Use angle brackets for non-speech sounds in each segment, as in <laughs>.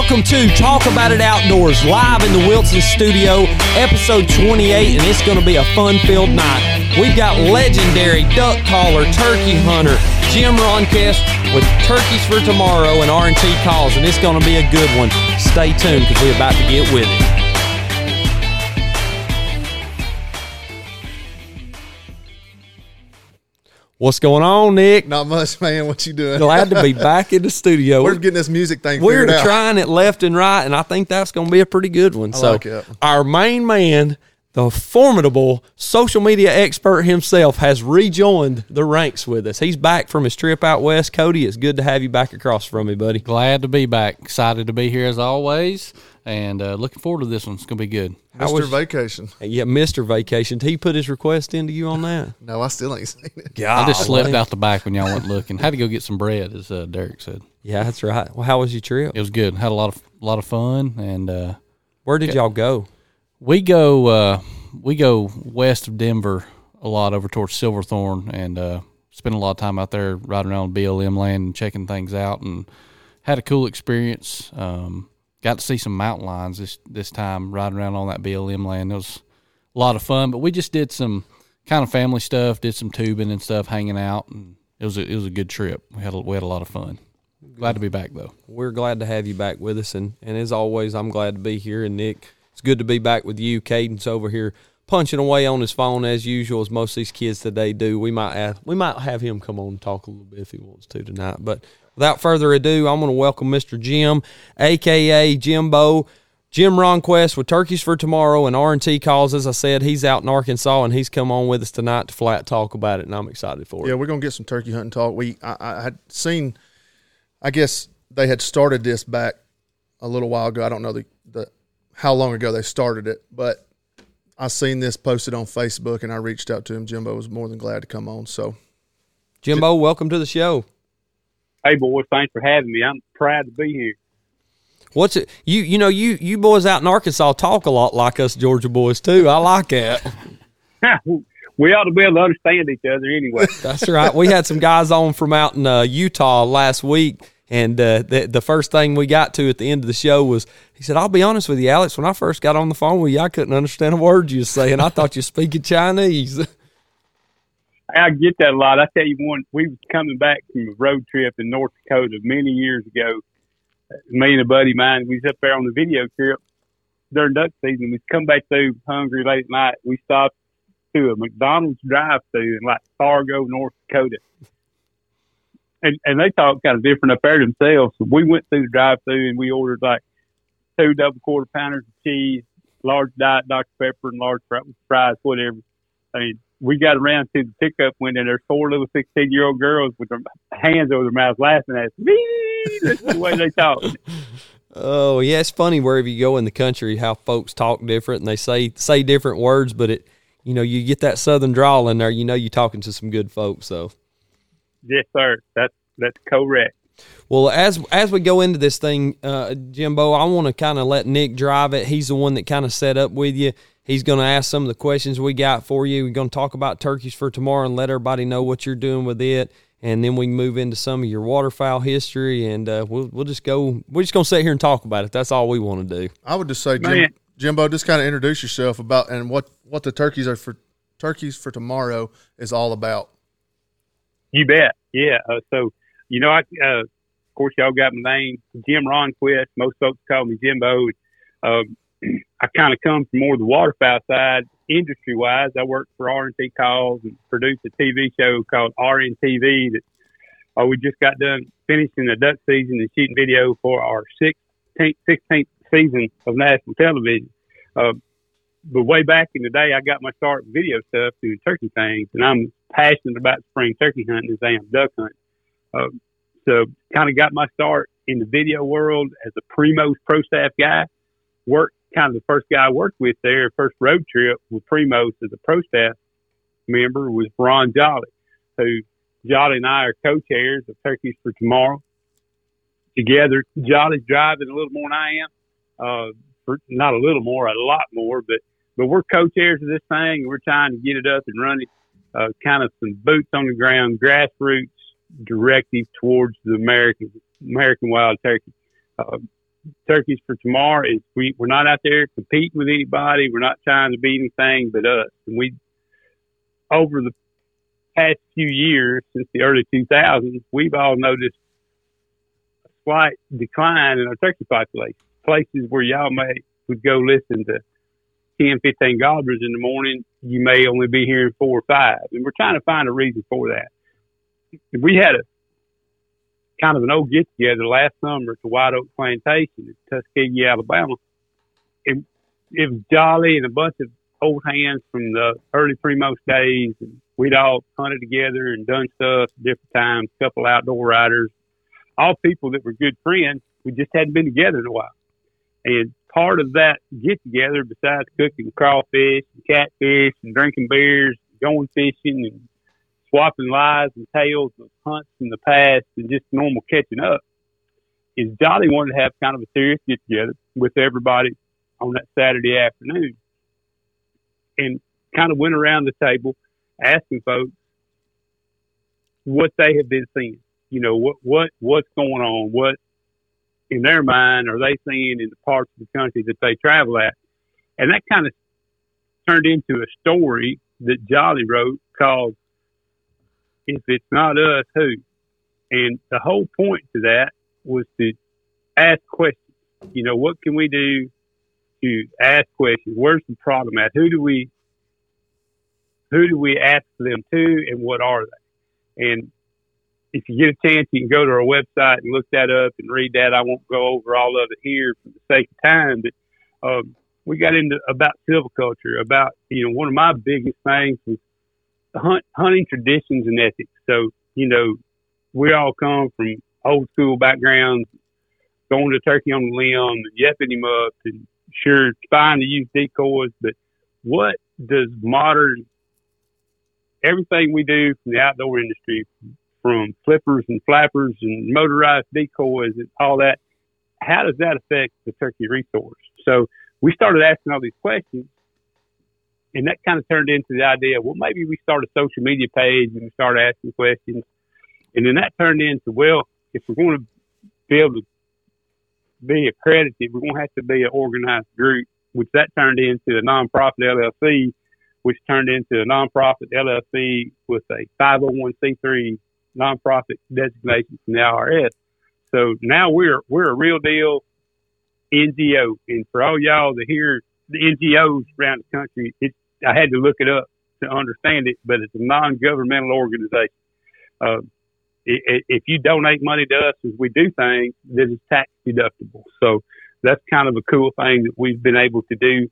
welcome to Talk About It Outdoors live in the Wilson studio, episode 28, and it's going to be a fun filled night. We've got legendary duck caller, turkey hunter, Jim Ronquest with Turkeys for Tomorrow and R&T Calls, and it's going to be a good one. Stay tuned because we're about to get with it. What's going on, Nick? Not much, man. What you doing? Glad to be back in the studio. We're getting this music thing We're figured out. trying it left and right, and I think that's going to be a pretty good one. so, like it. our main man, the formidable social media expert himself, has rejoined the ranks with us. He's back from his trip out west. Cody, it's good to have you back across from me, buddy. Glad to be back. Excited to be here as always, and uh, looking forward to this one. It's gonna be good. How Mr. was- Vacation. Yeah, Mr. Vacation. Did he put his request into you on that? No, I still ain't seen it. I just slipped out the back when y'all weren't looking. Had to go get some bread, as uh, Derek said. Yeah, that's right. Well, how was your trip? It was good. Had a lot of lot of fun, and uh, Where did y'all go? we go uh, we go west of Denver a lot over towards Silverthorne, and uh, spend a lot of time out there riding around BLM land and checking things out, and had a cool experience. Um, got to see some mountain lions this this time riding around on that BLM land. It was a lot of fun, but we just did some kind of family stuff, did some tubing and stuff, hanging out, and it was a, it was a good trip. We had a, we had a lot of fun. Glad to be back though. We're glad to have you back with us, and, and as always, I'm glad to be here. And Nick, it's good to be back with you. Cadence over here punching away on his phone as usual, as most of these kids today do. We might ask, we might have him come on and talk a little bit if he wants to tonight. But without further ado, I'm going to welcome Mr. Jim, aka Jimbo. Jim Ronquest with Turkeys for Tomorrow and R&T calls. As I said, he's out in Arkansas and he's come on with us tonight to flat talk about it, and I'm excited for it. Yeah, we're gonna get some turkey hunting talk. We I, I had seen, I guess they had started this back a little while ago. I don't know the, the how long ago they started it, but I seen this posted on Facebook and I reached out to him. Jimbo was more than glad to come on. So Jimbo, welcome to the show. Hey, boys, thanks for having me. I'm proud to be here. What's it? You you know you you boys out in Arkansas talk a lot like us Georgia boys too. I like that. <laughs> <laughs> we ought to be able to understand each other anyway. That's right. We had some guys on from out in uh, Utah last week, and uh, the the first thing we got to at the end of the show was he said, "I'll be honest with you, Alex. When I first got on the phone with you, I couldn't understand a word you were saying. I thought you were speaking Chinese." <laughs> I get that a lot. I tell you one, we was coming back from a road trip in North Dakota many years ago. Me and a buddy of mine, we was up there on the video trip during duck season. We come back through hungry late at night. We stopped to a McDonald's drive-through in like Fargo, North Dakota. And, and they talk kind of different up there themselves. We went through the drive-through and we ordered like two double quarter pounders of cheese, large diet Dr Pepper, and large fri- fries, whatever. I mean, we got around to the pickup window. There's four little 16 year old girls with their hands over their mouths laughing at us. That's the way they talk. <laughs> Oh yeah, it's funny wherever you go in the country how folks talk different and they say say different words, but it you know you get that southern drawl in there. You know you're talking to some good folks. So Yes, sir. That's that's correct. Well, as as we go into this thing, uh, Jimbo, I want to kind of let Nick drive it. He's the one that kind of set up with you. He's going to ask some of the questions we got for you. We're going to talk about turkeys for tomorrow and let everybody know what you're doing with it, and then we can move into some of your waterfowl history, and uh, we'll we'll just go. We're just going to sit here and talk about it. That's all we want to do. I would just say, Jim, Jimbo, just kind of introduce yourself about and what what the turkeys are for turkeys for tomorrow is all about. You bet. Yeah. Uh, so, you know, I, uh, of course, y'all got my name, Jim Ronquest. Most folks call me Jimbo. Um, <clears throat> I kind of come from more the waterfowl side, industry wise. I worked for R&T Calls and produced a TV show called RNTV that uh, we just got done finishing the duck season and shooting video for our 16th, 16th season of national television. Uh, but way back in the day, I got my start video stuff doing turkey things, and I'm passionate about spring turkey hunting as I am duck hunting. Uh, so, kind of got my start in the video world as a Primos pro staff guy. Worked kind of the first guy I worked with there, first road trip with Primos as a pro staff member was Ron Jolly, who Jolly and I are co-chairs of Turkeys for Tomorrow. Together, Jolly's driving a little more than I am. Uh, not a little more, a lot more, but but we're co-chairs of this thing. and We're trying to get it up and running. Uh, kind of some boots on the ground, grassroots directive towards the American American wild turkey. Uh, turkeys for tomorrow is we, we're not out there competing with anybody. We're not trying to be anything but us. And we, over the past few years, since the early 2000s, we've all noticed a slight decline in our turkey population. Places where y'all may would go listen to 10, 15 gobblers in the morning, you may only be hearing four or five. And we're trying to find a reason for that. We had a kind of an old get together last summer at the White Oak Plantation in Tuskegee, Alabama. It, it was jolly and a bunch of old hands from the early Primos days. And we'd all hunted together and done stuff different times, a couple outdoor riders, all people that were good friends. We just hadn't been together in a while. And part of that get together, besides cooking crawfish and catfish and drinking beers, going fishing and swapping lies and tales of hunts in the past and just normal catching up, is Jolly wanted to have kind of a serious get together with everybody on that Saturday afternoon. And kind of went around the table asking folks what they have been seeing. You know, what, what, what's going on? What in their mind are they seeing in the parts of the country that they travel at? And that kind of turned into a story that Jolly wrote called If It's Not Us, Who? And the whole point to that was to ask questions. You know, what can we do to ask questions? Where's the problem at? Who do we who do we ask them to and what are they? And if you get a chance, you can go to our website and look that up and read that. I won't go over all of it here for the sake of time, but um, we got into about silviculture, about you know one of my biggest things was hunt, hunting traditions and ethics. So you know we all come from old school backgrounds, going to turkey on the limb, yapping him up, and sure trying to use decoys. But what does modern everything we do from the outdoor industry, from flippers and flappers and motorized decoys and all that, how does that affect the turkey resource? So we started asking all these questions, and that kind of turned into the idea. Well, maybe we start a social media page and we start asking questions, and then that turned into well, if we're going to be able to be accredited, we're going to have to be an organized group, which that turned into a nonprofit LLC, which turned into a nonprofit LLC with a 501c3 nonprofit designation from the IRS. So now we're we're a real deal NGO, and for all y'all to hear the NGOs around the country, it, I had to look it up to understand it, but it's a non-governmental organization. Uh, if you donate money to us as we do things, this is tax deductible. So that's kind of a cool thing that we've been able to do.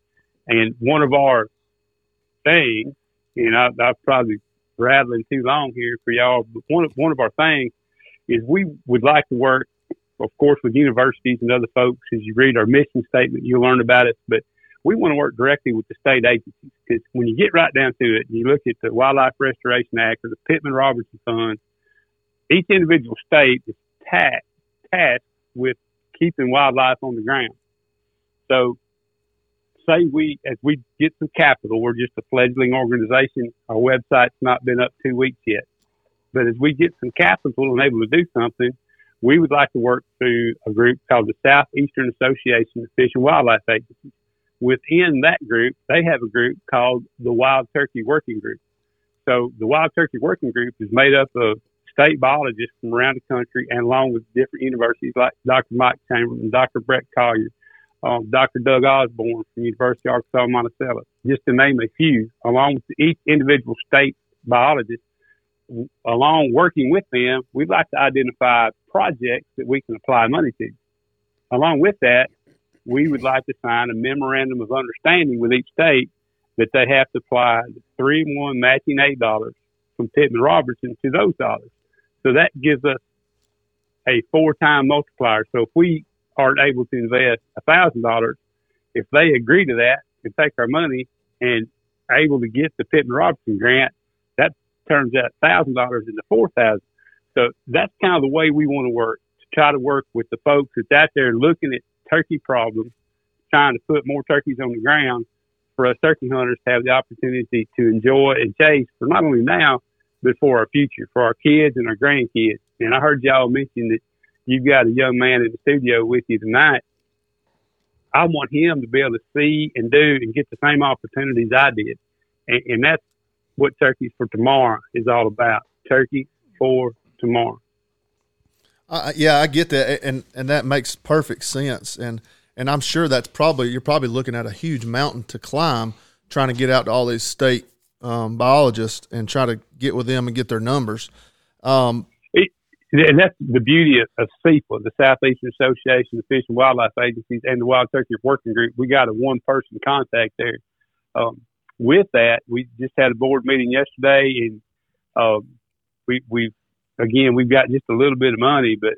And one of our things, and I, I've probably rattling too long here for y'all. But one of, one of our things is we would like to work, of course, with universities and other folks. As you read our mission statement, you'll learn about it. But we want to work directly with the state agencies because when you get right down to it, and you look at the Wildlife Restoration Act or the Pittman Robertson Fund, each individual state is tasked, tasked with keeping wildlife on the ground. So say we, as we get some capital, we're just a fledgling organization. Our website's not been up two weeks yet. But as we get some capital and able to do something, we would like to work through a group called the Southeastern Association of Fish and Wildlife Agencies. Within that group, they have a group called the Wild Turkey Working Group. So the Wild Turkey Working Group is made up of state biologists from around the country and along with different universities like Dr. Mike Chamberlain, and Dr. Brett Collier, um, Dr. Doug Osborne from University of Arkansas Monticello, just to name a few, along with each individual state biologist. Along working with them, we'd like to identify projects that we can apply money to. Along with that, we would like to sign a memorandum of understanding with each state that they have to apply the three one matching eight dollars from Pittman Robertson to those dollars. So that gives us a four time multiplier. So if we aren't able to invest a thousand dollars, if they agree to that and take our money and able to get the Pittman Robertson grant, that turns that thousand dollars into four thousand. So that's kind of the way we want to work to try to work with the folks that's out there looking at turkey problems, trying to put more turkeys on the ground for us turkey hunters to have the opportunity to enjoy and chase for not only now, but for our future, for our kids and our grandkids. And I heard y'all mention that you've got a young man in the studio with you tonight. I want him to be able to see and do and get the same opportunities I did. And, and that's what Turkeys for Tomorrow is all about. Turkey for tomorrow. Uh, yeah, I get that, and and that makes perfect sense. And and I'm sure that's probably you're probably looking at a huge mountain to climb, trying to get out to all these state um, biologists and try to get with them and get their numbers. Um, and that's the beauty of, of SEAFWA, the Southeastern Association of Fish and Wildlife Agencies, and the Wild Turkey Working Group. We got a one person contact there. Um, with that, we just had a board meeting yesterday, and uh, we we've again we've got just a little bit of money, but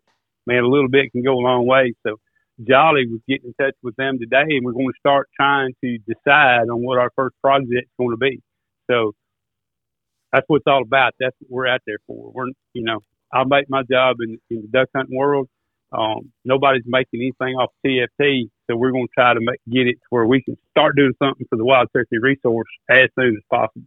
man, a little bit can go a long way. So Jolly was getting in touch with them today, and we're going to start trying to decide on what our first project is going to be. So that's what it's all about. That's what we're out there for. We're you know I'll make my job in, in the duck hunting world. Um, nobody's making anything off TFT, so we're going to try to make, get it to where we can start doing something for the wild turkey resource as soon as possible.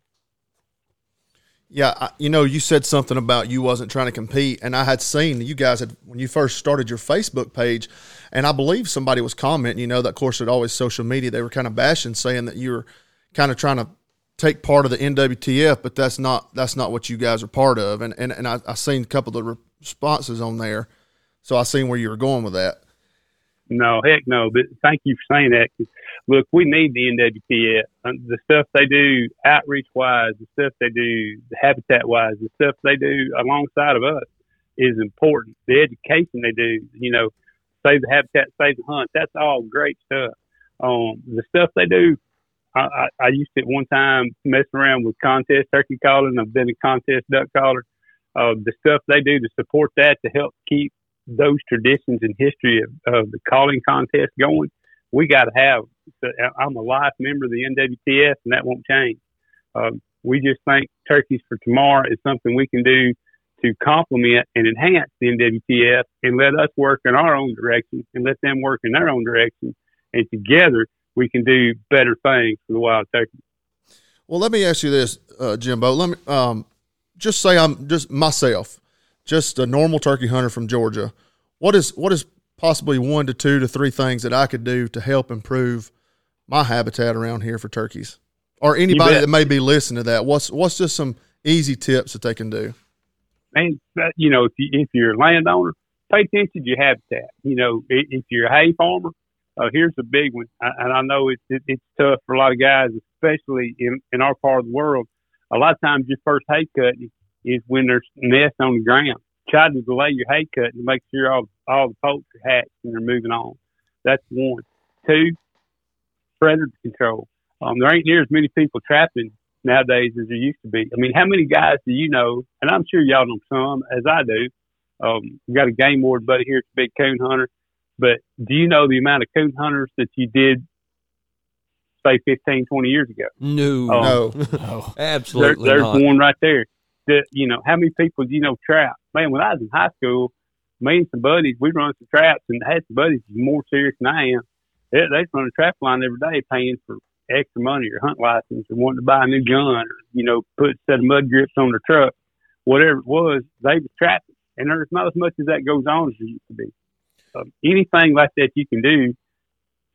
Yeah, you know, you said something about you wasn't trying to compete, and I had seen you guys had when you first started your Facebook page, and I believe somebody was commenting. You know, that of course it always social media. They were kind of bashing, saying that you were kind of trying to take part of the NWTF, but that's not that's not what you guys are part of. And and and I, I seen a couple of responses on there, so I seen where you were going with that. No, heck no. But thank you for saying that. Look, we need the NWTF. Um, the stuff they do outreach wise, the stuff they do habitat wise, the stuff they do alongside of us is important. The education they do, you know, save the habitat, save the hunt. That's all great stuff. Um, the stuff they do. I, I, used to at one time mess around with contest turkey calling. I've been a contest duck caller. Uh, the stuff they do to support that to help keep those traditions and history of, of the calling contest going, we got to have. I'm a life member of the NWTF, and that won't change. Um, we just think turkeys for tomorrow is something we can do to complement and enhance the NWTF, and let us work in our own direction, and let them work in their own direction, and together we can do better things for the wild turkey. Well, let me ask you this, uh, Jimbo. Let me um, just say I'm just myself just a normal turkey hunter from Georgia, what is what is possibly one to two to three things that I could do to help improve my habitat around here for turkeys? Or anybody that may be listening to that, what's what's just some easy tips that they can do? And you know, if you if you're a landowner, pay attention to your habitat. You know, if you're a hay farmer, uh, here's a big one, and I know it's it, it's tough for a lot of guys, especially in in our part of the world. A lot of times, your first hay cutting is when there's nests on the ground. Try to delay your hay cut and make sure all all the poults are hatched and they're moving on. That's one. Two, predator control. Um, there ain't near as many people trapping nowadays as there used to be. I mean, how many guys do you know? And I'm sure y'all know some, as I do. Um, we got a game ward buddy here, it's a big coon hunter. But do you know the amount of coon hunters that you did, say, 15, 20 years ago? No, um, no, no, <laughs> absolutely there, there's not. one right there that you know how many people do you know trap? Man, when I was in high school, me and some buddies we run some traps, and had some buddies more serious than I am. They, they run a trap line every day, paying for extra money or hunt license, or wanting to buy a new gun, or you know put a set of mud grips on their truck, whatever it was. They was trapping, and there's not as much as that goes on as there used to be. Um, anything like that you can do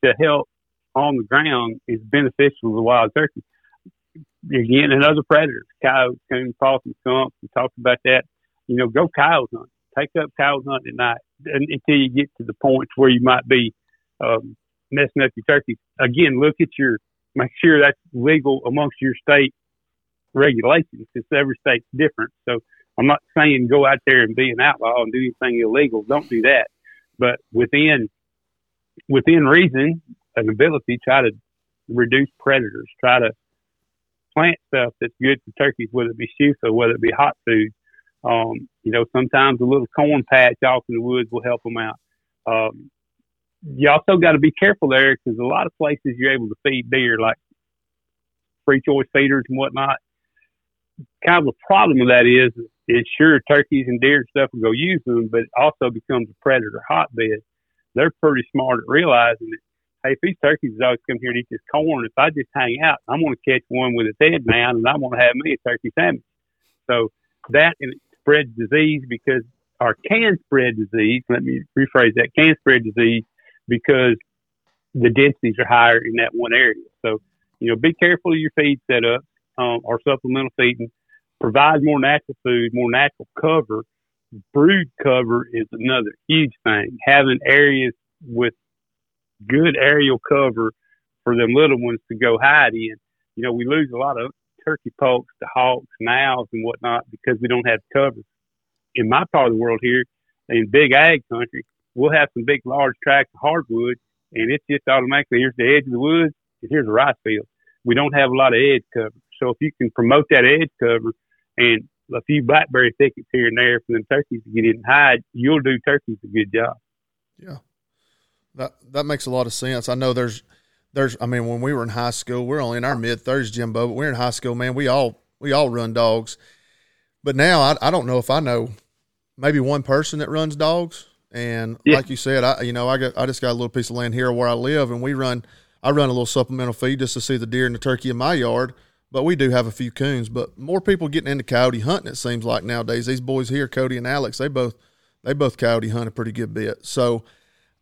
to help on the ground is beneficial to the wild turkey again, and other predators, coyotes, coons, possums, skunks. We talked about that. You know, go coyote hunt. Take up coyote hunt at night until you get to the point where you might be um, messing up your turkeys. Again, look at your, make sure that's legal amongst your state regulations because every state's different. So I'm not saying go out there and be an outlaw and do anything illegal. Don't do that. But within within reason and ability, try to reduce predators. Try to plant stuff that's good for turkeys, whether it be chufa, whether it be hot food. Um, you know, sometimes a little corn patch off in the woods will help them out. Um, you also got to be careful there because a lot of places you're able to feed deer, like free choice feeders and whatnot. Kind of a problem with that is, is sure turkeys and deer and stuff will go use them, but it also becomes a predator hotbed. They're pretty smart at realizing that hey, if these turkeys always come here to eat this corn, if I just hang out, I'm going to catch one with its head down, and I'm going to have me a turkey sandwich. So that and it spreads disease because, or can spread disease. Let me rephrase that: can spread disease because the densities are higher in that one area. So, you know, be careful of your feed setup um, or supplemental feeding. Provide more natural food, more natural cover. Brood cover is another huge thing. Having areas with good aerial cover for them little ones to go hide in. You know, we lose a lot of turkey poults to hawks and owls and whatnot because we don't have cover. In my part of the world here, in big ag country, we'll have some big, large tracts of hardwood, and it's just automatically here's the edge of the woods, and here's a rice field. We don't have a lot of edge cover. So if you can promote that edge cover and a few blackberry thickets here and there for them turkeys to get in and hide, you'll do turkeys a good job. Yeah, that that makes a lot of sense. I know there's there's I mean when we were in high school, we're only in our mid thirties, Jimbo, but we're in high school, man. We all we all run dogs, but now I I don't know if I know maybe one person that runs dogs. And yeah. like you said, I you know I got I just got a little piece of land here where I live, and we run I run a little supplemental feed just to see the deer and the turkey in my yard. But we do have a few coons. But more people getting into coyote hunting. It seems like nowadays. These boys here, Cody and Alex, they both they both coyote hunt a pretty good bit. So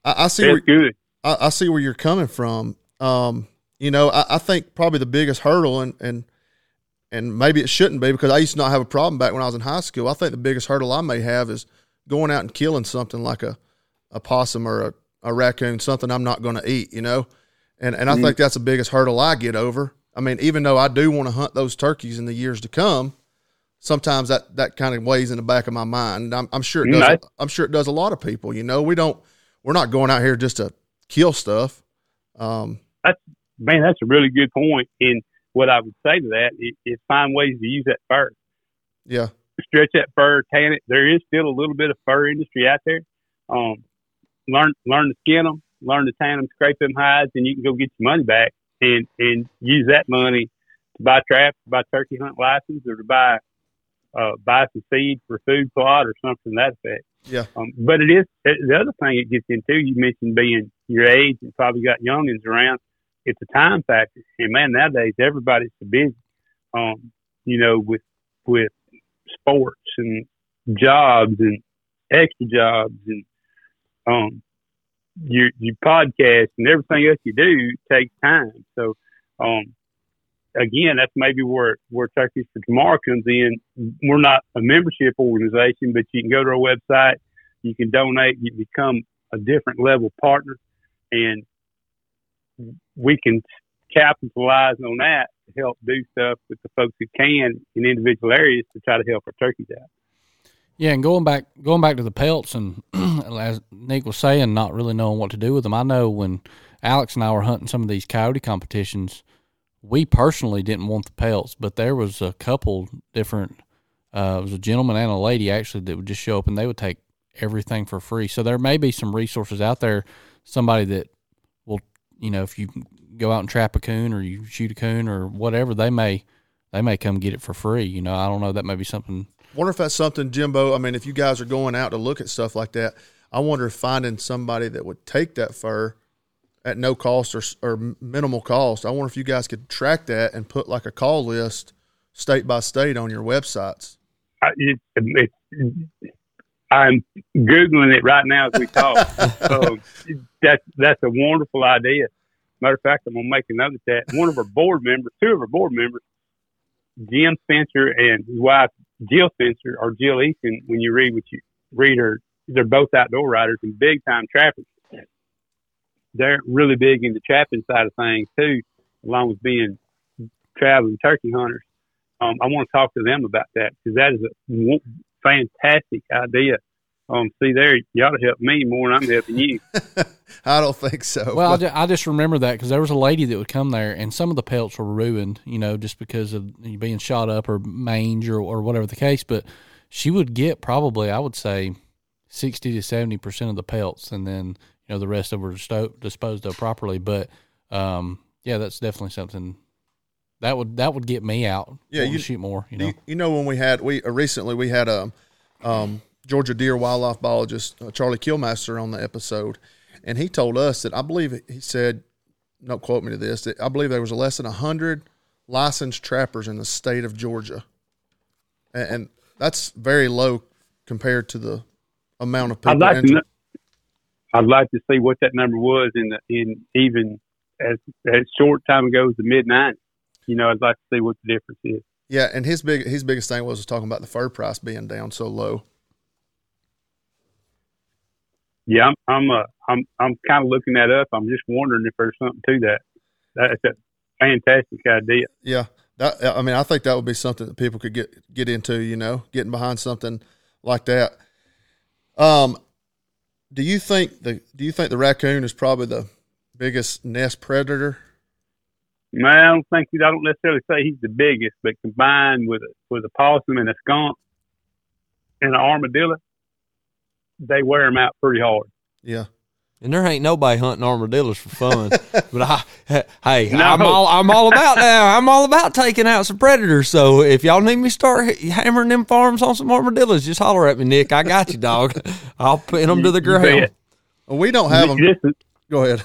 I, I see That's where good. I, I, see where you're coming from. Um, you know, I, I, think probably the biggest hurdle, and and and maybe it shouldn't be because I used to not have a problem back when I was in high school. I think the biggest hurdle I may have is going out and killing something like a a possum or a, a raccoon, something I'm not going to eat. You know, and and mm-hmm. I think that's the biggest hurdle I get over. I mean, even though I do want to hunt those turkeys in the years to come, sometimes that that kind of weighs in the back of my mind. I'm, I'm sure it does. Right. I'm sure it does a lot of people. You know, we don't. We're not going out here just to kill stuff. Um, that's man, that's a really good point. And what I would say to that is, is find ways to use that fur. Yeah, stretch that fur, tan it. There is still a little bit of fur industry out there. Um, learn learn to skin them, learn to tan them, scrape them hides, and you can go get your money back and and use that money to buy traps, buy turkey hunt license, or to buy uh, buy some seed for food plot or something to that effect. Yeah. Um, but it is the other thing it gets into. You mentioned being your age and probably got youngins around. It's a time factor, and man, nowadays everybody's so busy. Um, you know, with with sports and jobs and extra jobs and um your your podcast and everything else you do takes time. So um again that's maybe where where Turkeys for Tomorrow comes in. We're not a membership organization, but you can go to our website, you can donate, you become a different level partner and we can capitalize on that to help do stuff with the folks who can in individual areas to try to help our turkeys out. Yeah, and going back going back to the pelts, and <clears throat> as Nick was saying, not really knowing what to do with them. I know when Alex and I were hunting some of these coyote competitions, we personally didn't want the pelts, but there was a couple different. Uh, it was a gentleman and a lady actually that would just show up and they would take everything for free. So there may be some resources out there. Somebody that will, you know, if you go out and trap a coon or you shoot a coon or whatever, they may they may come get it for free. You know, I don't know. That may be something Wonder if that's something, Jimbo. I mean, if you guys are going out to look at stuff like that, I wonder if finding somebody that would take that fur at no cost or, or minimal cost. I wonder if you guys could track that and put like a call list state by state on your websites. I, it, it, I'm googling it right now as we talk. <laughs> so that's that's a wonderful idea. Matter of fact, I'm gonna make a note of that. One of our board members, two of our board members, Jim Spencer and his wife Jill Spencer or Jill Easton, when you read what you read her, they're both outdoor riders and big time trappers. They're really big in the trapping side of things too, along with being traveling turkey hunters. Um, I want to talk to them about that because that is a fantastic idea. Um, see there, you ought to help me more than I'm helping you. <laughs> I don't think so. Well, I just, I just remember that because there was a lady that would come there, and some of the pelts were ruined, you know, just because of being shot up or mange or, or whatever the case. But she would get probably, I would say, sixty to seventy percent of the pelts, and then you know the rest of them were disposed of properly. But um, yeah, that's definitely something that would that would get me out. Yeah, you shoot more. You know, you, you know when we had we uh, recently we had a um, Georgia deer wildlife biologist uh, Charlie Killmaster on the episode, and he told us that I believe he said, don't quote me to this, that I believe there was less than hundred licensed trappers in the state of Georgia, and, and that's very low compared to the amount of people. I'd like, to know, I'd like to see what that number was in the in even as as short time ago as the mid '90s. You know, I'd like to see what the difference is. Yeah, and his big his biggest thing was, was talking about the fur price being down so low. Yeah, I'm I'm uh, I'm I'm kind of looking that up. I'm just wondering if there's something to that. That's a fantastic idea. Yeah, that, I mean, I think that would be something that people could get get into. You know, getting behind something like that. Um, do you think the do you think the raccoon is probably the biggest nest predator? Man, I don't think I don't necessarily say he's the biggest, but combined with a, with a possum and a skunk and an armadillo, they wear them out pretty hard. Yeah. And there ain't nobody hunting armadillos for fun. <laughs> but I, hey, No. I'm all I'm all about now. I'm all about taking out some predators. So if y'all need me start hammering them farms on some armadillos, just holler at me, Nick. I got you, dog. <laughs> I'll pin them to the You ground. Well, we don't have them. Is, Go ahead.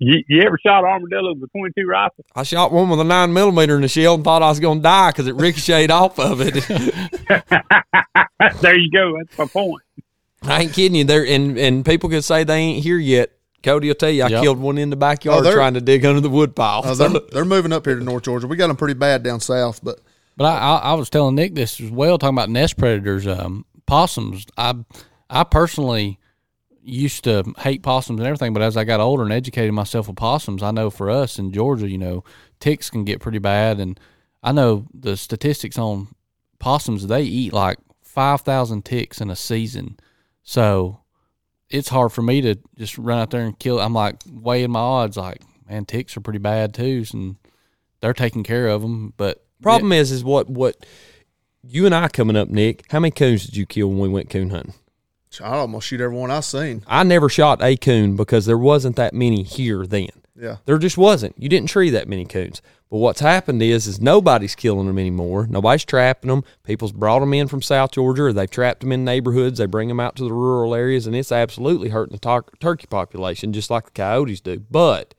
You, you ever shot armadillos with a 22 rifle? I shot one with a nine millimeter in the shell and thought I was going to die because it ricocheted off of it. <laughs> there you go. That's my point. I ain't kidding you. There and and people can say they ain't here yet. Cody will tell you I Yep. killed one in the Oh, backyard they're- trying to dig under the wood pile. Uh, <laughs> they're, they're moving up here to North Georgia. We got them pretty bad down south, but But I, I, I was telling Nick this as well, talking about nest predators, um, possums. I, I personally used to hate possums and everything, but as I got older and educated myself with possums, I know for us in Georgia, you know, ticks can get pretty bad, and I know the statistics on possums. They eat like five thousand ticks in a season, so it's hard for me to just run out there and kill. I'm like weighing my odds, like man, ticks are pretty bad too, and they're taking care of them, but Problem is, is what what you and I coming up, Nick. How many coons did you kill when we went coon hunting? I almost shoot everyone I've seen. I never shot a coon because there wasn't that many here then. Yeah. There just wasn't. You didn't tree that many coons. But what's happened is, is nobody's killing them anymore. Nobody's trapping them. People's brought them in from South Georgia, or they've trapped them in neighborhoods. They bring them out to the rural areas, and it's absolutely hurting the tar- turkey population, just like the coyotes do. But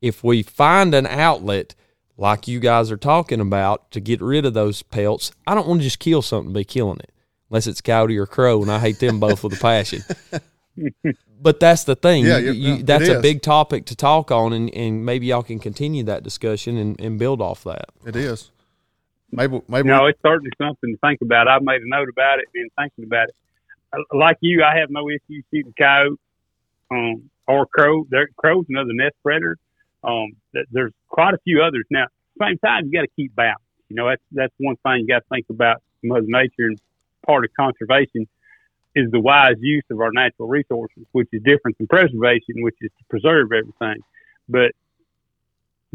if we find an outlet like you guys are talking about to get rid of those pelts, I don't want to just kill something to be killing it, unless it's coyote or crow, and I hate them both with a passion. <laughs> But that's the thing. Yeah, You- you're- you- that's a big topic to talk on, and, and maybe y'all can continue that discussion and, and build off that. It is. Maybe maybe No, it's certainly something to think about. I've made a note about it, been thinking about it. Uh, Like you, I have no issue shooting coyote um, or crow. There, crow's another nest predator. Um, there's quite a few others. Now, at the same time, you got to keep balance. You know, that's that's one thing you got to think about Mother Nature and part of conservation is the wise use of our natural resources, which is different than preservation, which is to preserve everything. But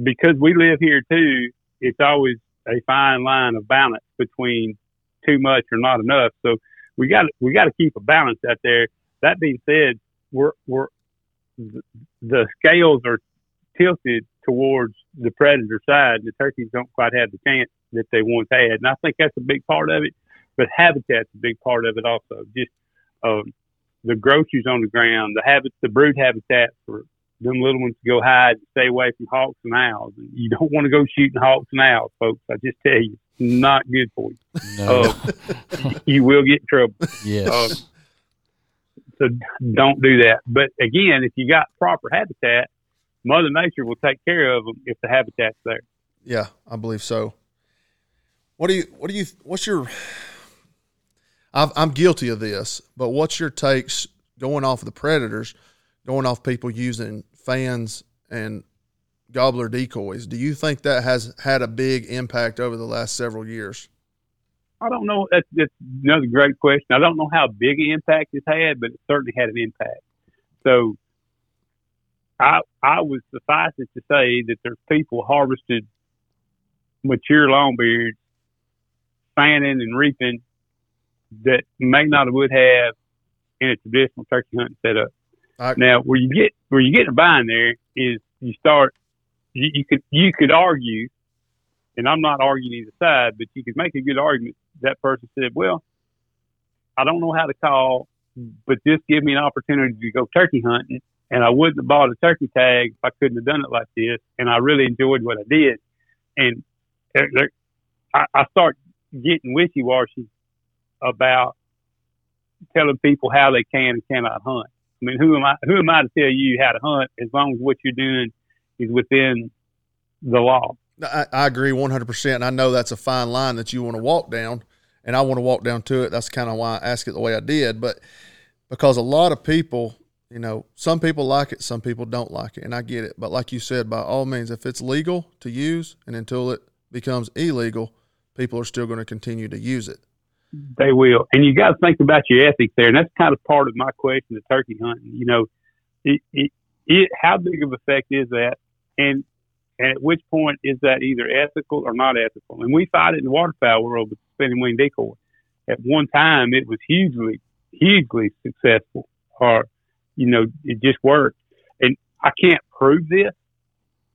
because we live here too, it's always a fine line of balance between too much or not enough. So we got we got to keep a balance out there. That being said, we're we're the scales are tilted towards the predator side. And the turkeys don't quite have the chance that they once had, and I think that's a big part of it. But habitat's a big part of it also. Just um, the groceries on the ground, the habits, the brood habitat for them little ones to go hide and stay away from hawks and owls. And you don't want to go shooting hawks and owls, folks. I just tell you, it's not good for you. no, Uh, you will get in trouble. yes, So don't do that. But again, if you got proper habitat, Mother Nature will take care of them if the habitat's there. Yeah, I believe so. What do you? What do you? What's your? I've, I'm guilty of this, but what's your takes going off of the predators, going off people using fans and gobbler decoys? Do you think that has had a big impact over the last several years? I don't know. That's, that's another great question. I don't know how big an impact it's had, but it certainly had an impact. So I I would suffice it to say that there's people harvested mature longbeards, fanning and reaping that may not have would have in a traditional turkey hunting setup. Now, where you get where you get a bind there is you start you, you could you could argue, and I'm not arguing either side, but you could make a good argument. That person said, "Well, I don't know how to call, but just give me an opportunity to go turkey hunting, and I wouldn't have bought a turkey tag if I couldn't have done it like this. And I really enjoyed what I did, and I, I start getting wishy washy about telling people how they can and cannot hunt. I mean, who am I? Who am I to tell you how to hunt as long as what you're doing is within the law? I, I agree 100%. And I know that's a fine line that you want to walk down, and I want to walk down to it. That's kind of why I asked it the way I did. But because a lot of people, you know, some people like it, some people don't like it, and I get it. But like you said, by all means, if it's legal to use and until it becomes illegal, people are still going to continue to use it. They will. And you got to think about your ethics there. And that's kind of part of my question to turkey hunting. You know, it, it, it, how big of effect is that? And, and at which point is that either ethical or not ethical? And we fight it in the waterfowl world with spinning wing decoy. At one time, it was hugely, hugely successful, or you know, it just worked. And I can't prove this.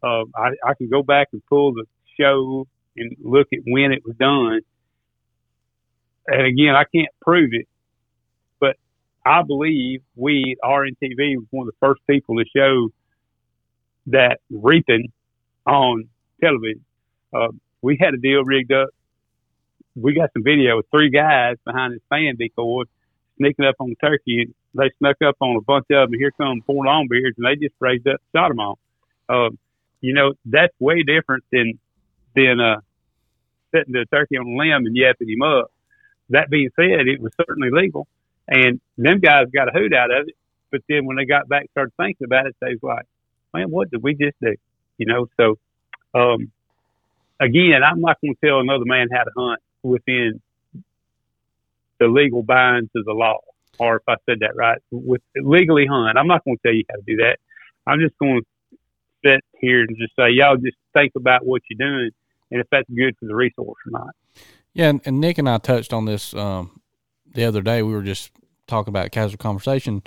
Uh, I, I can go back and pull the show and look at when it was done and again, I can't prove it, but I believe we, RNTV, was one of the first people to show that reaping on television. Uh, we had a deal rigged up. We got some video with three guys behind this fan decoy sneaking up on the turkey. They snuck up on a bunch of them, here come four longbeards, and they just raised up, shot them all. Uh, you know, that's way different than than uh, setting the turkey on a limb and yapping him up that being said, it was certainly legal, and them guys got a hoot out of it. But then when they got back, started thinking about it, they was like, "Man, what did we just do?" You know. So, um, again, I'm not going to tell another man how to hunt within the legal binds of the law, or if I said that right, with legally hunt. I'm not going to tell you how to do that. I'm just going to sit here and just say, y'all just think about what you're doing and if that's good for the resource or not. Yeah, and, and Nick and I touched on this um, the other day. We were just talking about casual conversation,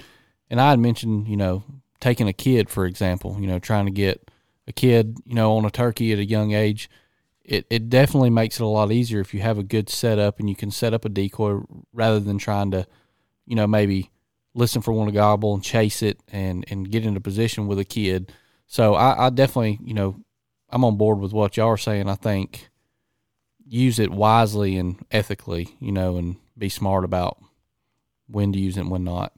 and I had mentioned, you know, taking a kid for example. You know, trying to get a kid, you know, on a turkey at a young age. It it definitely makes it a lot easier if you have a good setup and you can set up a decoy rather than trying to, you know, maybe listen for one to gobble and chase it and and get into position with a kid. So I, I definitely, you know, I'm on board with what y'all are saying. I think use it wisely and ethically, you know, and be smart about when to use it and when not.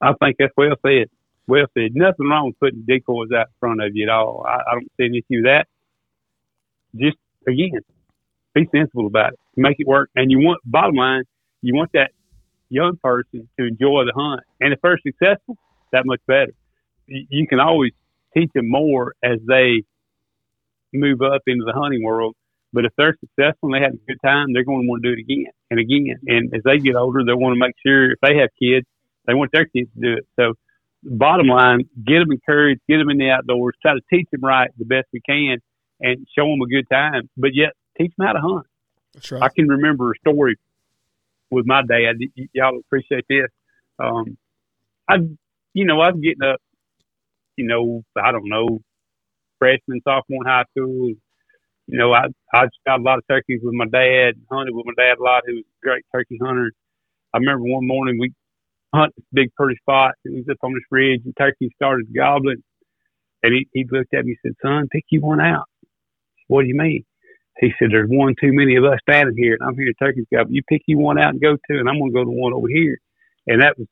I think that's well said. Well said. Nothing wrong with putting decoys out in front of you at all. I, I don't see an issue with that. Just again, be sensible about it. Make it work. And you want bottom line, you want that young person to enjoy the hunt. And if they're successful, that much better. You can always teach them more as they move up into the hunting world but if they're successful and they have a good time, they're going to want to do it again and again. And as they get older, they want to make sure if they have kids, they want their kids to do it. So, bottom line, get them encouraged, get them in the outdoors, try to teach them right the best we can, and show them a good time. But yet, teach them how to hunt. That's right. I can remember a story with my dad. Y- y'all appreciate this. Um, I, you know, I was getting up, you know, I don't know, freshman, sophomore in high school, you know, I I shot a lot of turkeys with my dad, hunted with my dad a lot. He was a great turkey hunter. I remember one morning we hunted this big pretty spot. It was up on this ridge, and turkeys started gobbling. And he, he looked at me and said, "Son, pick you one out." What do you mean? He said, "There's one too many of us standing here, and I'm here to turkeys gobble. You pick you one out and go to, and I'm gonna go to one over here." And that was,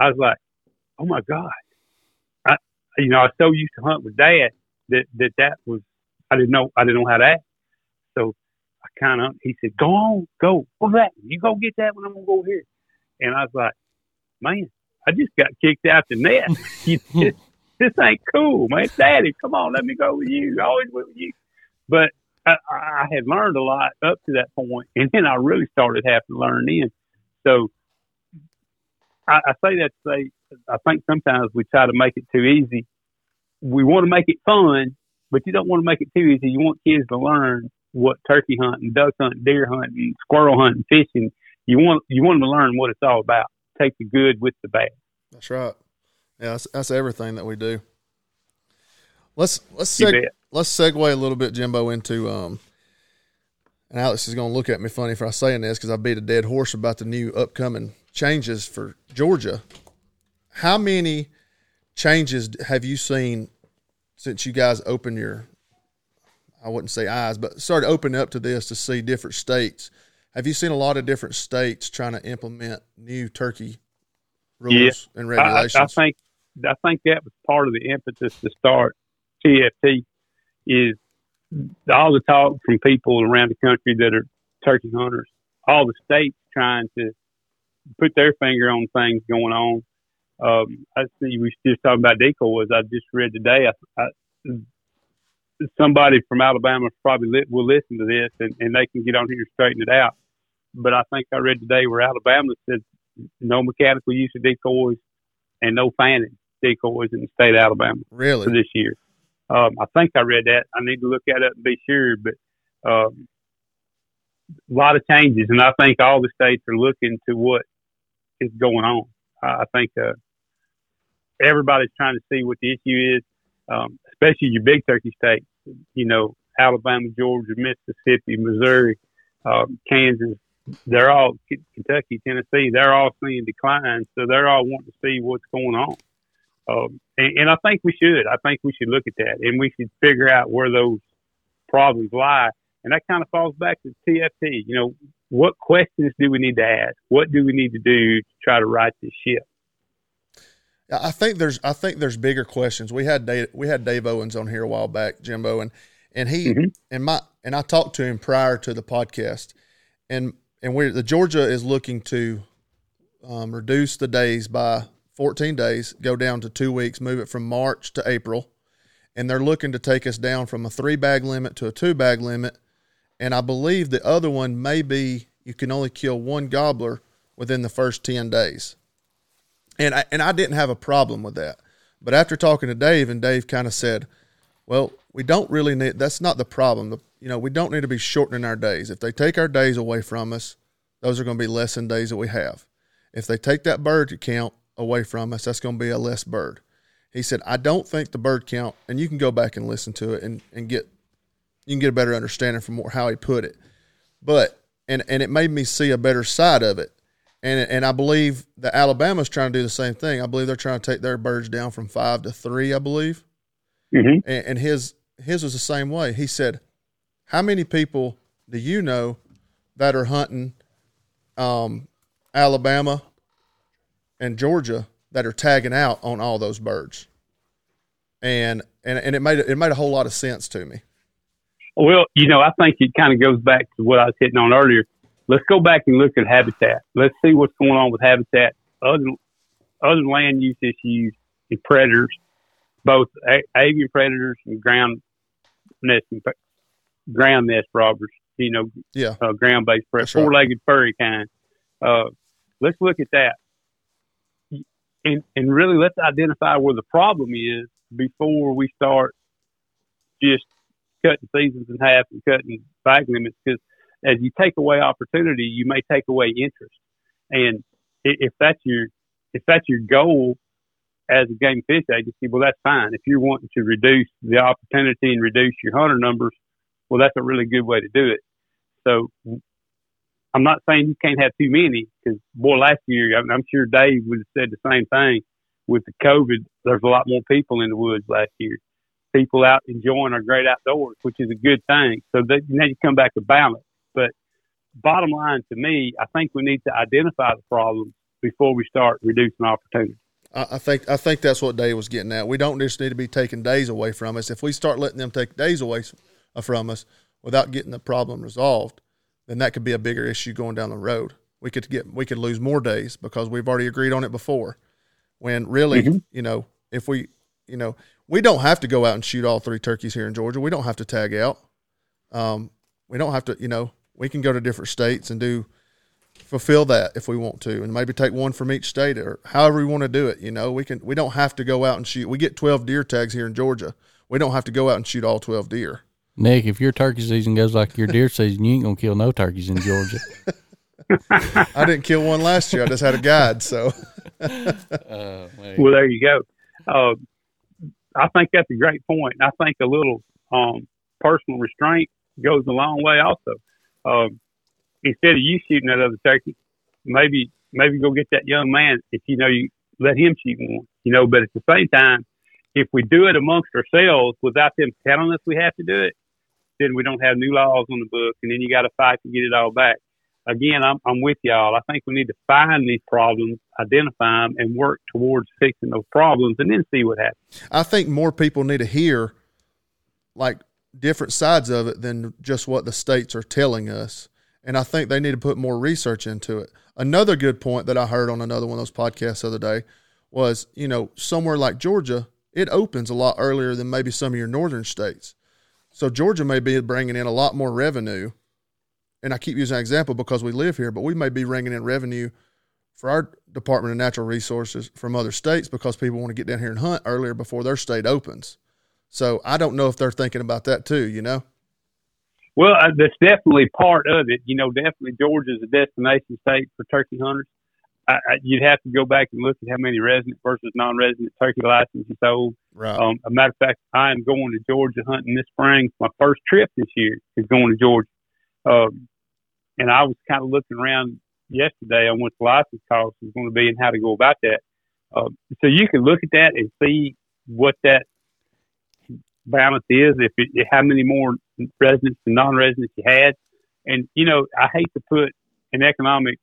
I was like, "Oh my god!" I, you know, I was so used to hunt with dad that that that was I didn't know I didn't know how to act. So I kind of he said, "Go on, go. What's that? You go get that one. I'm gonna go here." And I was like, "Man, I just got kicked out the net. <laughs> this, this ain't cool, man. Daddy, come on, let me go with you. I always with you." But I, I had learned a lot up to that point, and then I really started having to learn in. So I, I say that to say I think sometimes we try to make it too easy. We want to make it fun, but you don't want to make it too easy. You want kids to learn what turkey hunting, duck hunting, deer hunting, squirrel hunting, fishing. You want you want them to learn what it's all about. Take the good with the bad. That's right. Yeah, that's, that's everything that we do. Let's let's seg- let's segue a little bit, Jimbo, into um. And Alex is going to look at me funny for saying this because I beat a dead horse about the new upcoming changes for Georgia. How many changes have you seen since you guys opened your I wouldn't say eyes, but started opening up to this to see different states. Have you seen a lot of different states trying to implement new turkey rules yeah. and regulations? I, I, think I think that was part of the impetus to start TFT. Is all the talk from people around the country that are turkey hunters, all the states trying to put their finger on things going on. Um, I see we just talking about decoys. I just read today. I, I, somebody from Alabama probably li- will listen to this and, and they can get on here and straighten it out. But I think I read today where Alabama said no mechanical use of decoys and no fanning decoys in the state of Alabama. Really? For this year. Um, I think I read that. I need to look at it and be sure, but um, a lot of changes, and I think all the states are looking to what is going on. I think uh, everybody's trying to see what the issue is, um, especially your big turkey states. You know, Alabama, Georgia, Mississippi, Missouri, um, Kansas. They're all Kentucky, Tennessee. They're all seeing declines, so they're all wanting to see what's going on. Um, and, and I think we should. I think we should look at that, and we should figure out where those problems lie. And that kind of falls back to TFT. You know, what questions do we need to ask? What do we need to do to try to right this ship? I think there's I think there's bigger questions. We had Dave, we had Dave Owens on here a while back, Jimbo, and and he mm-hmm. and my and I talked to him prior to the podcast, and and we the Georgia is looking to um, reduce the days by 14 days, go down to two weeks, move it from March to April, and they're looking to take us down from a three bag limit to a two bag limit, and I believe the other one may be you can only kill one gobbler within the first 10 days and I, and I didn't have a problem with that. But after talking to Dave, and Dave kind of said, "Well, we don't really need. That's not the problem. The, you know, we don't need to be shortening our days. If they take our days away from us, those are going to be less than days that we have. If they take that bird count away from us, that's going to be a less bird." He said, "I don't think the bird count, and you can go back and listen to it and, and get you can get a better understanding from how he put it, but and and it made me see a better side of it and and I believe that Alabama's trying to do the same thing. I believe they're trying to take their birds down from five to three. I believe, mm-hmm. and, and his his was the same way. He said, "How many people do you know that are hunting um, Alabama and Georgia that are tagging out on all those birds?" And and and it made it made a whole lot of sense to me. Well, you know, I think it kind of goes back to what I was hitting on earlier let's go back and look at habitat. Let's see what's going on with habitat, other other land use issues and predators, both a- avian predators and ground nest ground nest robbers. You know, yeah, uh, ground based predators, four legged furry kind. Uh, let's look at that, and and really let's identify where the problem is before we start just cutting seasons in half and cutting bag limits because as you take away opportunity, you may take away interest. And if that's your if that's your goal as a game fish agency, well, that's fine. If you're wanting to reduce the opportunity and reduce your hunter numbers, well, that's a really good way to do it. So I'm not saying you can't have too many because, boy, last year, I'm sure Dave would have said the same thing with the COVID. There's a lot more people in the woods last year. People out enjoying our great outdoors, which is a good thing. So that, now you come back to balance. Bottom line to me, I think we need to identify the problems before we start reducing opportunity. I think I think that's what Dave was getting at. We don't just need to be taking days away from us. If we start letting them take days away uh, from us without getting the problem resolved, then that could be a bigger issue going down the road. We could get we could lose more days because we've already agreed on it before. When really, mm-hmm. you know, if we, you know, we don't have to go out and shoot all three turkeys here in Georgia. We don't have to tag out. Um, we don't have to, you know, we can go to different states and do fulfill that if we want to and maybe take one from each state or however we want to do it you know? We can we don't have to go out and shoot we get 12 deer tags here in georgia. We don't have to go out and shoot all 12 deer. Nick if your turkey season goes like your deer season you ain't gonna kill no turkeys in georgia. <laughs> <laughs> I didn't kill one last year i just had a guide so. Uh, <laughs> well there you go. Uh, i think that's a great point i think a little um, personal restraint goes a long way also um, instead of you shooting that other turkey, maybe maybe go get that young man if you know you let him shoot one. You know, but at the same time, if we do it amongst ourselves without them telling us we have to do it, then we don't have new laws on the book, and then you got to fight to get it all back. again, I'm, I'm with y'all. I think we need to find these problems, identify them, and work towards fixing those problems, and then see what happens. I think more people need to hear like different sides of it than just what the states are telling us. And I think they need to put more research into it. Another good point that I heard on another one of those podcasts the other day was, you know, somewhere like Georgia, it opens a lot earlier than maybe some of your northern states. So Georgia may be bringing in a lot more revenue and I keep using that example because we live here, but we may be bringing in revenue for our Department of Natural Resources from other states because people want to get down here and hunt earlier before their state opens. So I don't know if they're thinking about that too, you know? Well, uh, that's definitely part of it. You know, definitely Georgia's a destination state for turkey hunters. I, I, you'd have to go back and look at how many resident versus non-resident turkey licenses sold. Right. Um, a matter of fact, I am going to Georgia hunting this spring. My first trip this year is going to Georgia. Um, and I was kind of looking around yesterday on what the license cost is going to be and how to go about that. Uh, so you can look at that and see what that balance is, if it, how many more residents and non-residents you had. And, you know, I hate to put an economic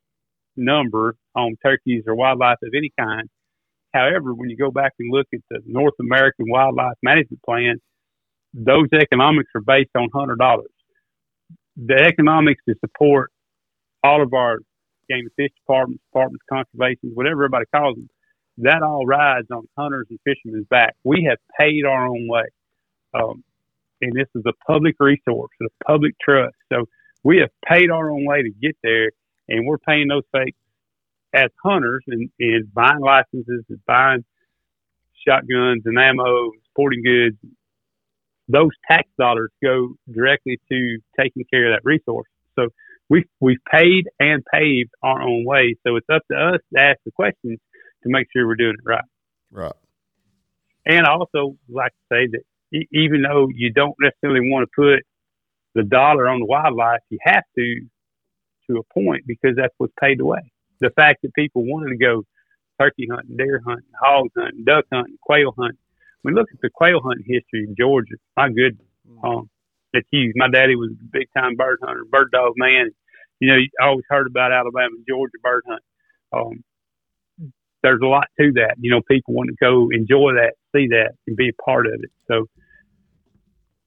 number on turkeys or wildlife of any kind. However, when you go back and look at the North American Wildlife Management Plan, those economics are based on hundred dollars the economics to support all of our game and fish departments, departments, conservation, whatever everybody calls them, that all rides on hunters and fishermen's back. We have paid our own way. Um, and this is a public resource, a public trust. So we have paid our own way to get there, and we're paying those folks as hunters and, and buying licenses and buying shotguns and ammo, sporting goods, those tax dollars go directly to taking care of that resource. So we've, we've paid and paved our own way. So it's up to us to ask the questions to make sure we're doing it right. Right. And I also like to say that even though you don't necessarily want to put the dollar on the wildlife, you have to to a point because that's what's paid away. The fact that people wanted to go turkey hunting, deer hunting, hog hunting, duck hunting, quail hunting, we look at the quail hunting history in Georgia. My goodness, mm-hmm. um, that's huge. My daddy was a big time bird hunter, bird dog man. You know, I always heard about Alabama and Georgia bird hunting. Um, there's a lot to that. You know, people want to go enjoy that, see that, and be a part of it. So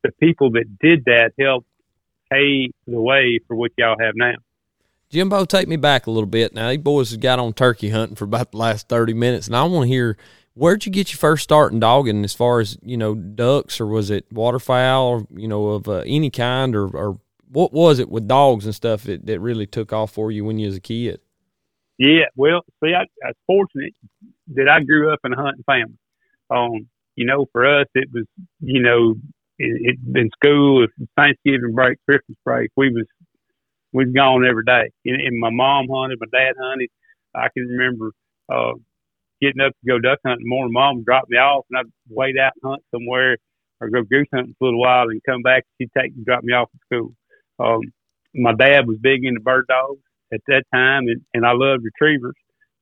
the people that did that helped pay the way for what y'all have now. Jimbo, take me back a little bit. Now, these boys have got on turkey hunting for about the last 30 minutes, and I want to hear – where'd you get your first start in dogging as far as you know ducks or was it waterfowl or you know of uh, any kind or, or what was it with dogs and stuff that, that really took off for you when you was a kid yeah well see i, I was fortunate that i grew up in a hunting family um you know for us it was you know it, it in school thanksgiving break christmas break we was we was gone every day and, and my mom hunted my dad hunted i can remember uh getting up to go duck hunting more. Mom dropped me off, and I'd wait out and hunt somewhere, or go goose hunting for a little while, and come back. She'd take and drop me off at school. Um, my dad was big into bird dogs at that time, and, and I loved retrievers,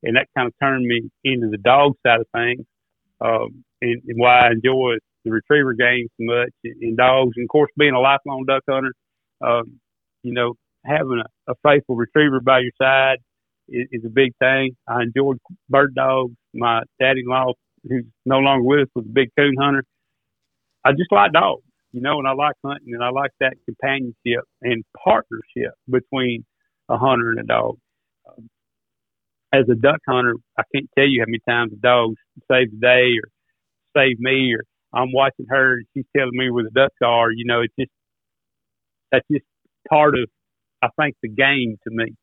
and that kind of turned me into the dog side of things, um, and, and why I enjoy the retriever game so much in dogs. And of course, being a lifelong duck hunter, um, you know, having a, a faithful retriever by your side is, is a big thing. I enjoyed bird dogs. My daddy-in-law, who's no longer with us, was a big coon hunter. I just like dogs, you know, and I like hunting, and I like that companionship and partnership between a hunter and a dog. As a duck hunter, I can't tell you how many times the dogs saved the day or saved me, or I'm watching her and she's telling me where the ducks are. You know, it's just that's just part of I think the game to me.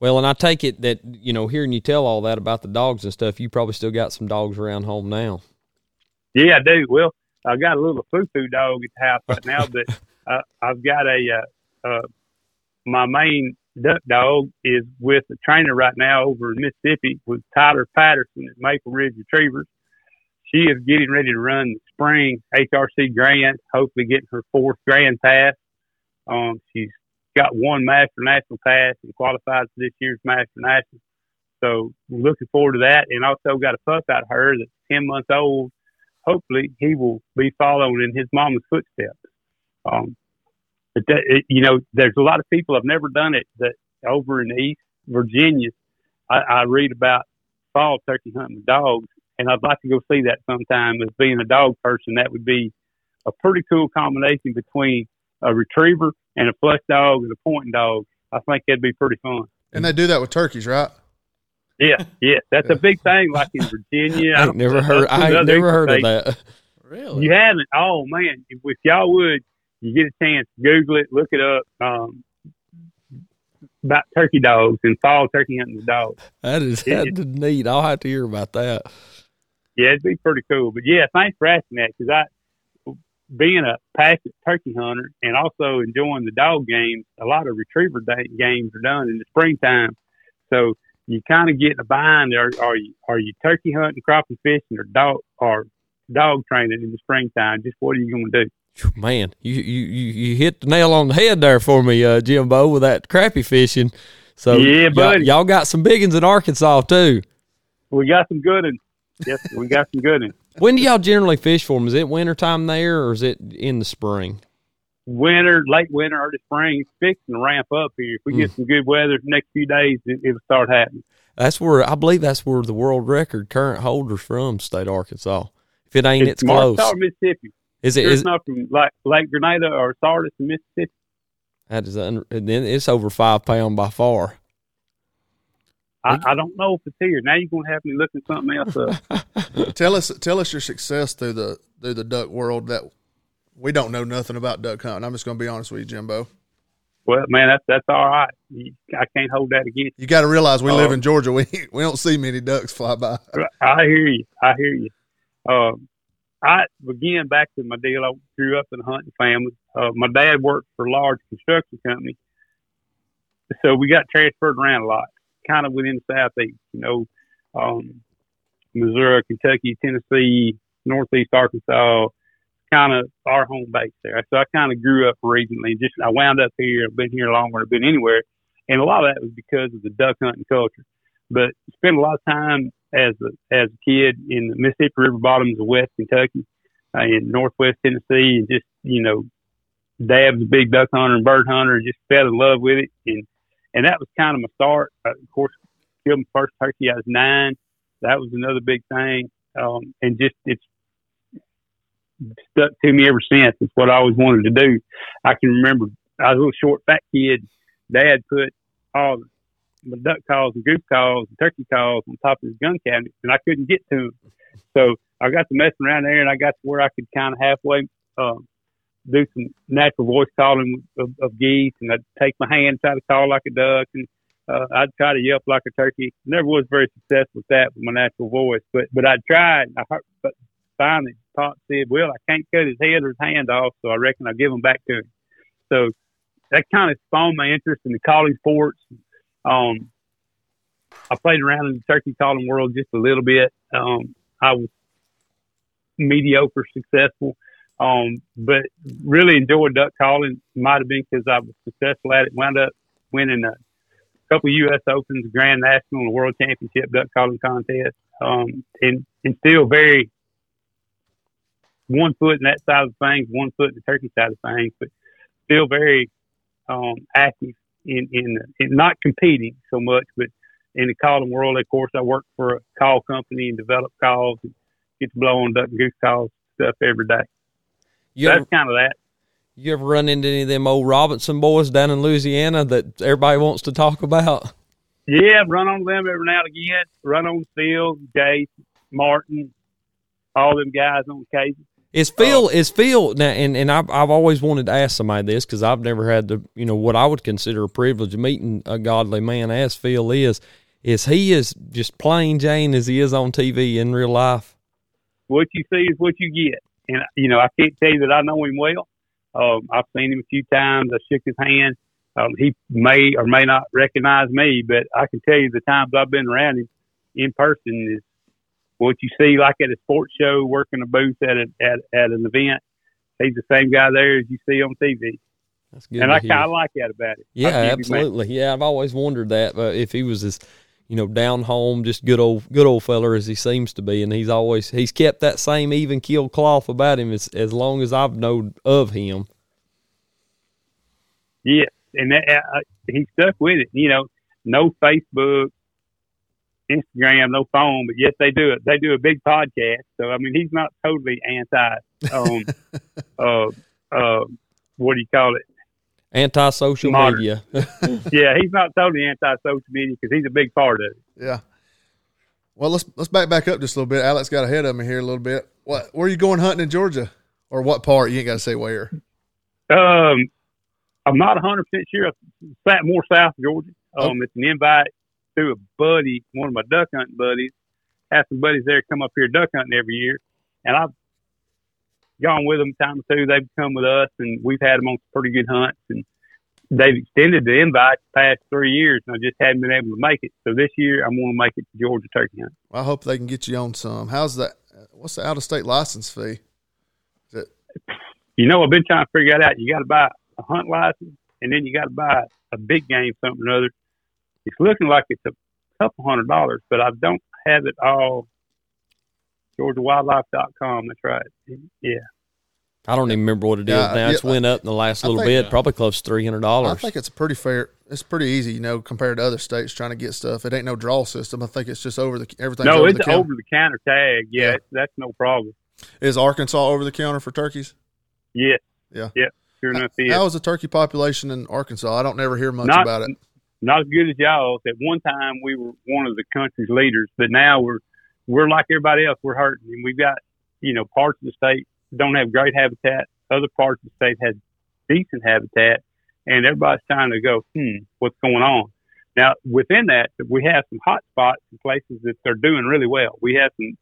Well, and I take it that you know, hearing you tell all that about the dogs and stuff, you probably still got some dogs around home now. Yeah, I do. Well, I got a little foo-foo dog at the house right now, but <laughs> uh, I've got a uh, uh, my main duck dog is with a trainer right now over in Mississippi with Tyler Patterson at Maple Ridge Retrievers. She is getting ready to run the spring HRC Grand, hopefully getting her fourth Grand Pass. Um, she's got one Master National pass and qualified for this year's Master National. So looking forward to that. And also got a pup out of her that's 10 months old. Hopefully he will be following in his mama's footsteps. Um, but that, it, you know, there's a lot of people have never done it. That over in East Virginia, I, I read about fall turkey hunting with dogs, and I'd like to go see that sometime. As being a dog person, that would be a pretty cool combination between a retriever and a flush dog and a pointing dog. I think that'd be pretty fun. And they do that with turkeys, right? Yeah, yeah, that's a big thing. Like in Virginia, <laughs> I ain't never heard. I ain't never heard of that. Really? You haven't? Oh man, if, if y'all would, you get a chance, Google it, look it up. Um, about turkey dogs and fall turkey hunting with dogs. That is It- that's neat. I'll have to hear about that. Yeah, it'd be pretty cool. But yeah, thanks for asking that because I, being a passionate turkey hunter and also enjoying the dog games, a lot of retriever da- games are done in the springtime. So you kind of get in a bind. Are, are you are you turkey hunting, crappie fishing, or dog or dog training in the springtime? Just what are you going to do? Man, you, you you hit the nail on the head there for me, uh, Jimbo, with that crappie fishing. So Yeah, y'all, y'all got some big ones in Arkansas too. We got some good ones. Yes, we got some good ones. When do y'all generally fish for them? Is it wintertime there or is it in the spring? winter, late winter, early spring, it's fixing to ramp up here. If we get some good weather the next few days, it, it'll start happening. That's where I believe that's where the world record current holders from state Arkansas. If it ain't, it's, from close. Arkansas, Mississippi. Is it? It's Is not from like Lake Grenada or Sardis in Mississippi. that is un, then it's over five pound by far. I, I don't know if it's here. Now you're gonna have me looking something else up. <laughs> Tell us tell us your success through the through the duck world that we don't know nothing about duck hunting. I'm just going to be honest with you, Jimbo. well, man, that's that's all right. I can't hold that against You You got to realize we live Oh. in Georgia. <laughs> We we don't see many ducks fly by. I hear you. I hear you. Um, I again back to my deal. I grew up in a hunting family. Uh, my dad worked for a large construction company, so we got transferred around a lot, kind of within the southeast. You know, um, Missouri, Kentucky, Tennessee, Northeast Arkansas, kind of our home base there. So I kind of grew up regionally. Just I wound up here. I've been here longer than I've been anywhere, and a lot of that was because of the duck hunting culture. But spent a lot of time as a as a kid in the Mississippi River bottoms of West Kentucky, uh, in Northwest Tennessee, and just you know, Dad was a big duck hunter and bird hunter, and just fell in love with it, and and that was kind of my start. Uh, of course, killed my first turkey. I was nine. That was another big thing, um, and just it's stuck to me ever since. It's what I always wanted to do. I can remember I was a little short, fat kid. Dad put all the my duck calls and goose calls and turkey calls on top of his gun cabinet, and I couldn't get to them. So I got to messing around there, and I got to where I could kind of halfway um, do some natural voice calling of, of geese, and I'd take my hand, try to call like a duck, and uh, I'd try to yelp like a turkey. Never was very successful with that with my natural voice, but but I tried. I heard, but finally, Pop said, "Well, I can't cut his head or his hand off, so I reckon I'll give him back to him." So that kind of spawned my interest in the calling sports. Um, I played around in the turkey calling world just a little bit. Um, I was mediocre successful, um, but really enjoyed duck calling. Might have been because I was successful at it. Wound up winning a couple U.S. Opens, Grand National, and World Championship duck calling contest, um, and and still very one foot in that side of things, one foot in the turkey side of things, but still very um, active in, in in not competing so much, but in the calling world. Of course, I work for a call company and develop calls, and get to blow on duck and goose calls stuff every day. You That's ever, kind of that. you ever run into any of them old Robertson boys down in Louisiana that everybody wants to talk about? Yeah, run on them every now and again. Run on Phil, Jase, Martin, all them guys on occasion. Is Phil is Phil now? And and I've I've always wanted to ask somebody this because I've never had the you know what I would consider a privilege of meeting a godly man as Phil is. Is he as just plain Jane as he is on TV in real life? What you see is what you get. And, you know, I can't tell you that I know him well. Um, I've seen him a few times. I shook his hand. Um, he may or may not recognize me, but I can tell you the times I've been around him in person is what you see like at a sports show, working a booth at a, at, at an event. He's the same guy there as you see on TV. That's good. and I kind of like that about it. Yeah, I'll give you that. absolutely. Yeah, I've always wondered that, but if he was as you know down home, just good old good old feller as he seems to be, and he's always he's kept that same even keel cloth about him as as long as I've known of him. Yeah, and that, uh, he stuck with it. You know, no Facebook, Instagram, no phone, but yes, they do it. They do a big podcast. So I mean, he's not totally anti. Um, <laughs> uh, uh, what do you call it? Anti-social media. <laughs> Yeah, he's not totally anti social media because he's a big part of it. Yeah. Well, let's let's back back up just a little bit. Alex got ahead of me here a little bit. What? Where are you going hunting in Georgia, or what part? You ain't got to say where. Um, I'm not 100 percent sure. It's more South Georgia. Um, it's an invite through a buddy, one of my duck hunting buddies. Have some buddies there come up here duck hunting every year, and I've gone with them a time or two. They've come with us, and we've had them on some pretty good hunts. And they've extended the invite the past three years, and I just haven't been able to make it. So this year, I'm going to make it to Georgia turkey hunt. I hope they can get you on some. How's that? What's the out of state license fee? You know, I've been trying to figure that out. You got to buy a hunt license, and then you got to buy a big game something or other. It's looking like it's a couple hundred dollars, but I don't have it all. GeorgiaWildlife.com. That's right. Yeah. I don't even remember what it is Yeah, now. yeah, it's went up in the last I little think- bit, probably close to three hundred dollars. I think it's pretty fair. It's pretty easy, you know, compared to other states trying to get stuff. It ain't no draw system. I think it's just over the everything. no, over it's the counter. over the counter tag. Yeah, Yeah. it's- that's no problem. Is Arkansas over the counter for turkeys? Yeah. Yeah. Yeah. Sure enough, it is. How is the turkey population in Arkansas? I don't never hear much Not- about it. Not as good as y'all. At one time, we were one of the country's leaders, but now we're we're like everybody else. We're hurting, and we've got you know parts of the state don't have great habitat. Other parts of the state have decent habitat, and everybody's trying to go, hmm, what's going on? Now, within that, we have some hot spots and places that they're doing really well. We have some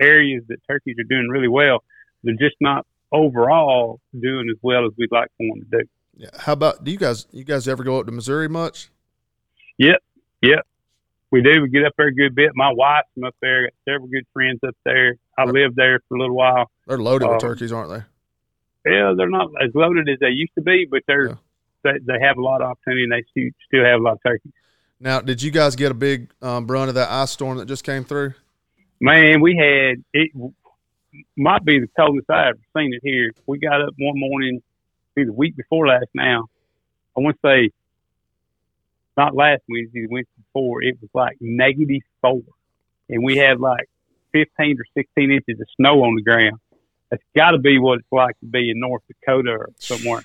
areas that turkeys are doing really well. They're just not overall doing as well as we'd like for them to do. Yeah. How about do you guys? You guys ever go up to Missouri much? Yep, yep. We do. We get up there a good bit. My wife's from up there. Got several good friends up there. I lived there for a little while. They're loaded with Um, turkeys, aren't they? Yeah, they're not as loaded as they used to be, but they're Yeah. they, they have a lot of opportunity and they stu- still have a lot of turkeys. Now, did you guys get a big um, brunt of that ice storm that just came through? Man, we had it might be the coldest I ever seen it here. We got up one morning, the week before last. Now, I want to say not last Wednesday, the Wednesday before. It was like negative four, and we had like fifteen or sixteen inches of snow on the ground. That's got to be what it's like to be in North Dakota or somewhere.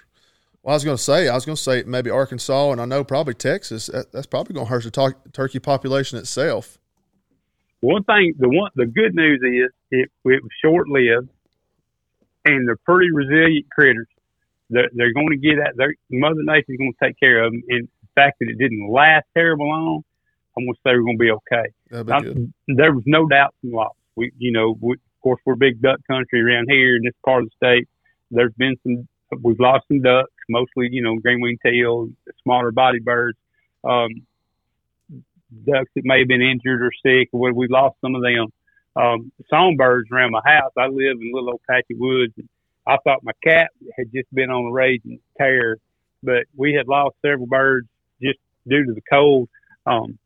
Well, I was going to say, I was going to say maybe Arkansas, and I know probably Texas. That, that's probably going to hurt the tur- turkey population itself. One thing, the one, the good news is it, it was short lived, and they're pretty resilient critters. They're, they're going to get at their Mother Nature's going to take care of them. And fact that it didn't last terrible long, I'm going to say we're going to be okay. I- there was no doubt some loss. We, you know, we, of course, we're big duck country around here in this part of the state. There's been some, we've lost some ducks, mostly, you know, green winged teal, smaller body birds, um, ducks that may have been injured or sick, or we lost some of them. Um, songbirds around my house. I live in little old patchy woods. And I thought my cat had just been on a raging tear, but we had lost several birds just due to the cold. Um,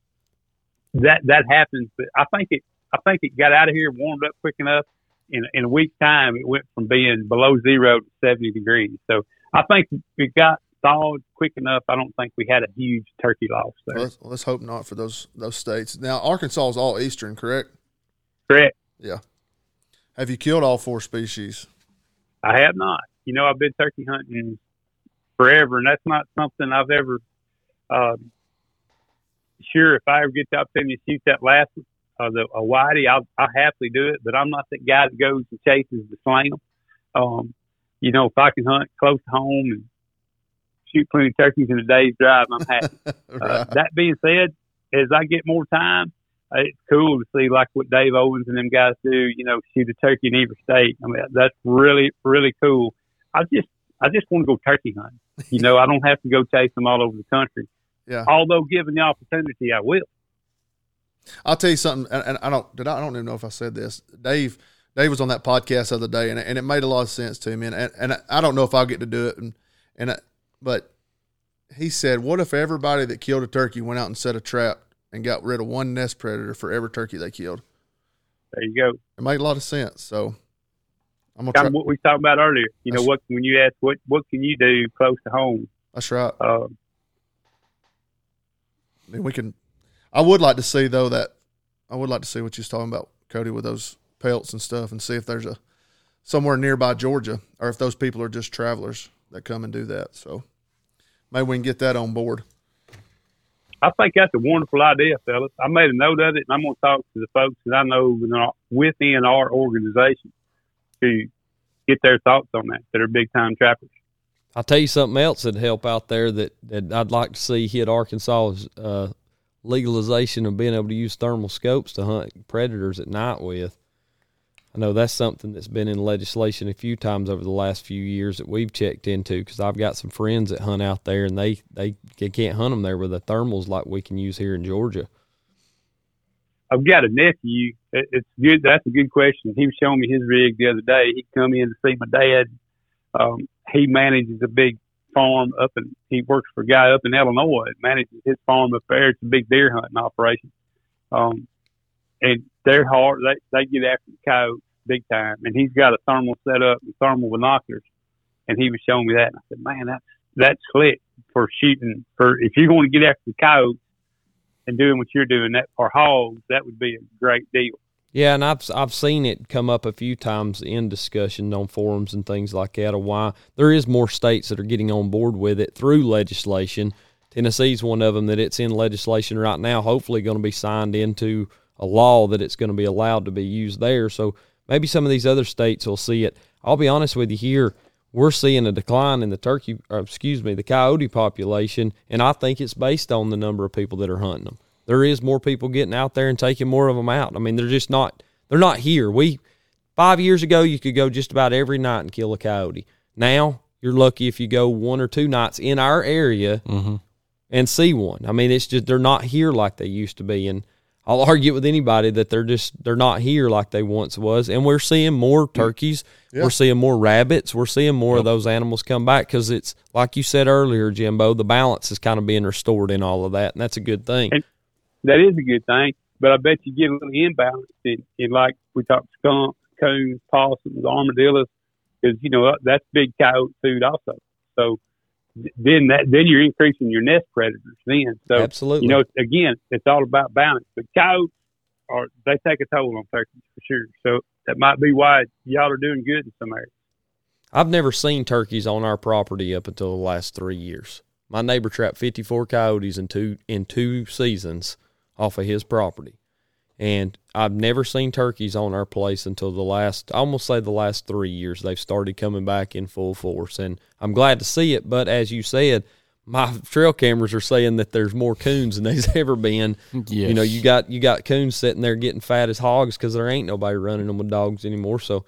that that happens, but I think it I think it got out of here, warmed up quick enough. In in a week's time, it went from being below zero to seventy degrees. So I think it got thawed quick enough. I don't think we had a huge turkey loss there. Let's, let's hope not for those those states. Now, Arkansas is all eastern, correct? Correct. Yeah. Have you killed all four species? I have not. You know, I've been turkey hunting forever, and that's not something I've ever. Um, sure, if I ever get the opportunity to shoot that last uh, the a whitey, I'll, I'll happily do it. But I'm not that guy that goes and chases the slam. Um, you know, if I can hunt close to home and shoot plenty of turkeys in a day's drive, I'm happy. <laughs> Uh, that being said, as I get more time, uh, it's cool to see like what Dave Owens and them guys do. You know, shoot a turkey in every state. I mean, that's really really cool. I just I just want to go turkey hunting. You know, I don't have to go chase them all over the country. Yeah. Although given the opportunity, I will. I'll tell you something, and, and I don't did I, I don't even know if I said this. Dave Dave was on that podcast the other day, and, and it made a lot of sense to me. And, and I don't know if I'll get to do it, and and I, but he said, what if everybody that killed a turkey went out and set a trap and got rid of one nest predator for every turkey they killed? There you go. It made a lot of sense. So I'm gonna Kind of what we talked about earlier. You know, what when you ask what what can you do close to home? That's right. Uh, I mean, we can. I would like to see though that I would like to see what you're talking about, Cody, with those pelts and stuff, and see if there's a somewhere nearby Georgia, or if those people are just travelers that come and do that. So maybe we can get that on board. I think that's a wonderful idea, fellas. I made a note of it, and I'm going to talk to the folks that I know within our organization to get their thoughts on that. That are big time trappers. I'll tell you something else that'd help out there that, that I'd like to see hit Arkansas is uh, legalization of being able to use thermal scopes to hunt predators at night with. I know that's something that's been in legislation a few times over the last few years that we've checked into because I've got some friends that hunt out there and they, they, they can't hunt them there with the thermals like we can use here in Georgia. I've got a nephew. It's good. That's a good question. He was showing me his rig the other day. He'd come in to see my dad. Um, he manages a big farm up in. He works for a guy up in Illinois. Manages his farm up there. It's a big deer hunting operation. Um, and they're hard. They they get after the coyotes big time. And he's got a thermal set up and thermal binoculars. And he was showing me that. And I said, man, that's that's slick for shooting. For if you're going to get after the coyotes and doing what you're doing that for hogs, that would be a great deal. Yeah, and I've I've seen it come up a few times in discussion on forums and things like that of why there is more states that are getting on board with it through legislation. Tennessee's one of them that it's in legislation right now. Hopefully, going to be signed into a law that it's going to be allowed to be used there. So maybe some of these other states will see it. I'll be honest with you here. We're seeing a decline in the turkey, excuse me, the coyote population, and I think it's based on the number of people that are hunting them there is more people getting out there and taking more of them out. I mean, they're just not they're not here. We five years ago you could go just about every night and kill a coyote. Now you're lucky if you go one or two nights in our area mm-hmm. and see one. I mean, it's just they're not here like they used to be, and I'll argue with anybody that they're just they're not here like they once was. And we're seeing more mm. turkeys, we're seeing more rabbits, we're seeing more of those animals come back because it's like you said earlier, Jimbo. The balance is kind of being restored in all of that, and that's a good thing. And- That is a good thing. But I bet you get a little imbalance in, in like we talked skunk, coons, possums, armadillos, because you know uh, that's big coyote food also. So then that then you're increasing your nest predators. Then so Absolutely. you know again it's all about balance. But coyotes are they take a toll on turkeys for sure. So that might be why y'all are doing good in some areas. I've never seen turkeys on our property up until the last three years. My neighbor trapped 54 coyotes in two in two seasons off of his property, and I've never seen turkeys on our place until the last, I almost say the last three years. They've started coming back in full force, and I'm glad to see it. But as you said, my trail cameras are saying that there's more coons than there's <laughs> ever been. You know, you got you got coons sitting there getting fat as hogs because there ain't nobody running them with dogs anymore. So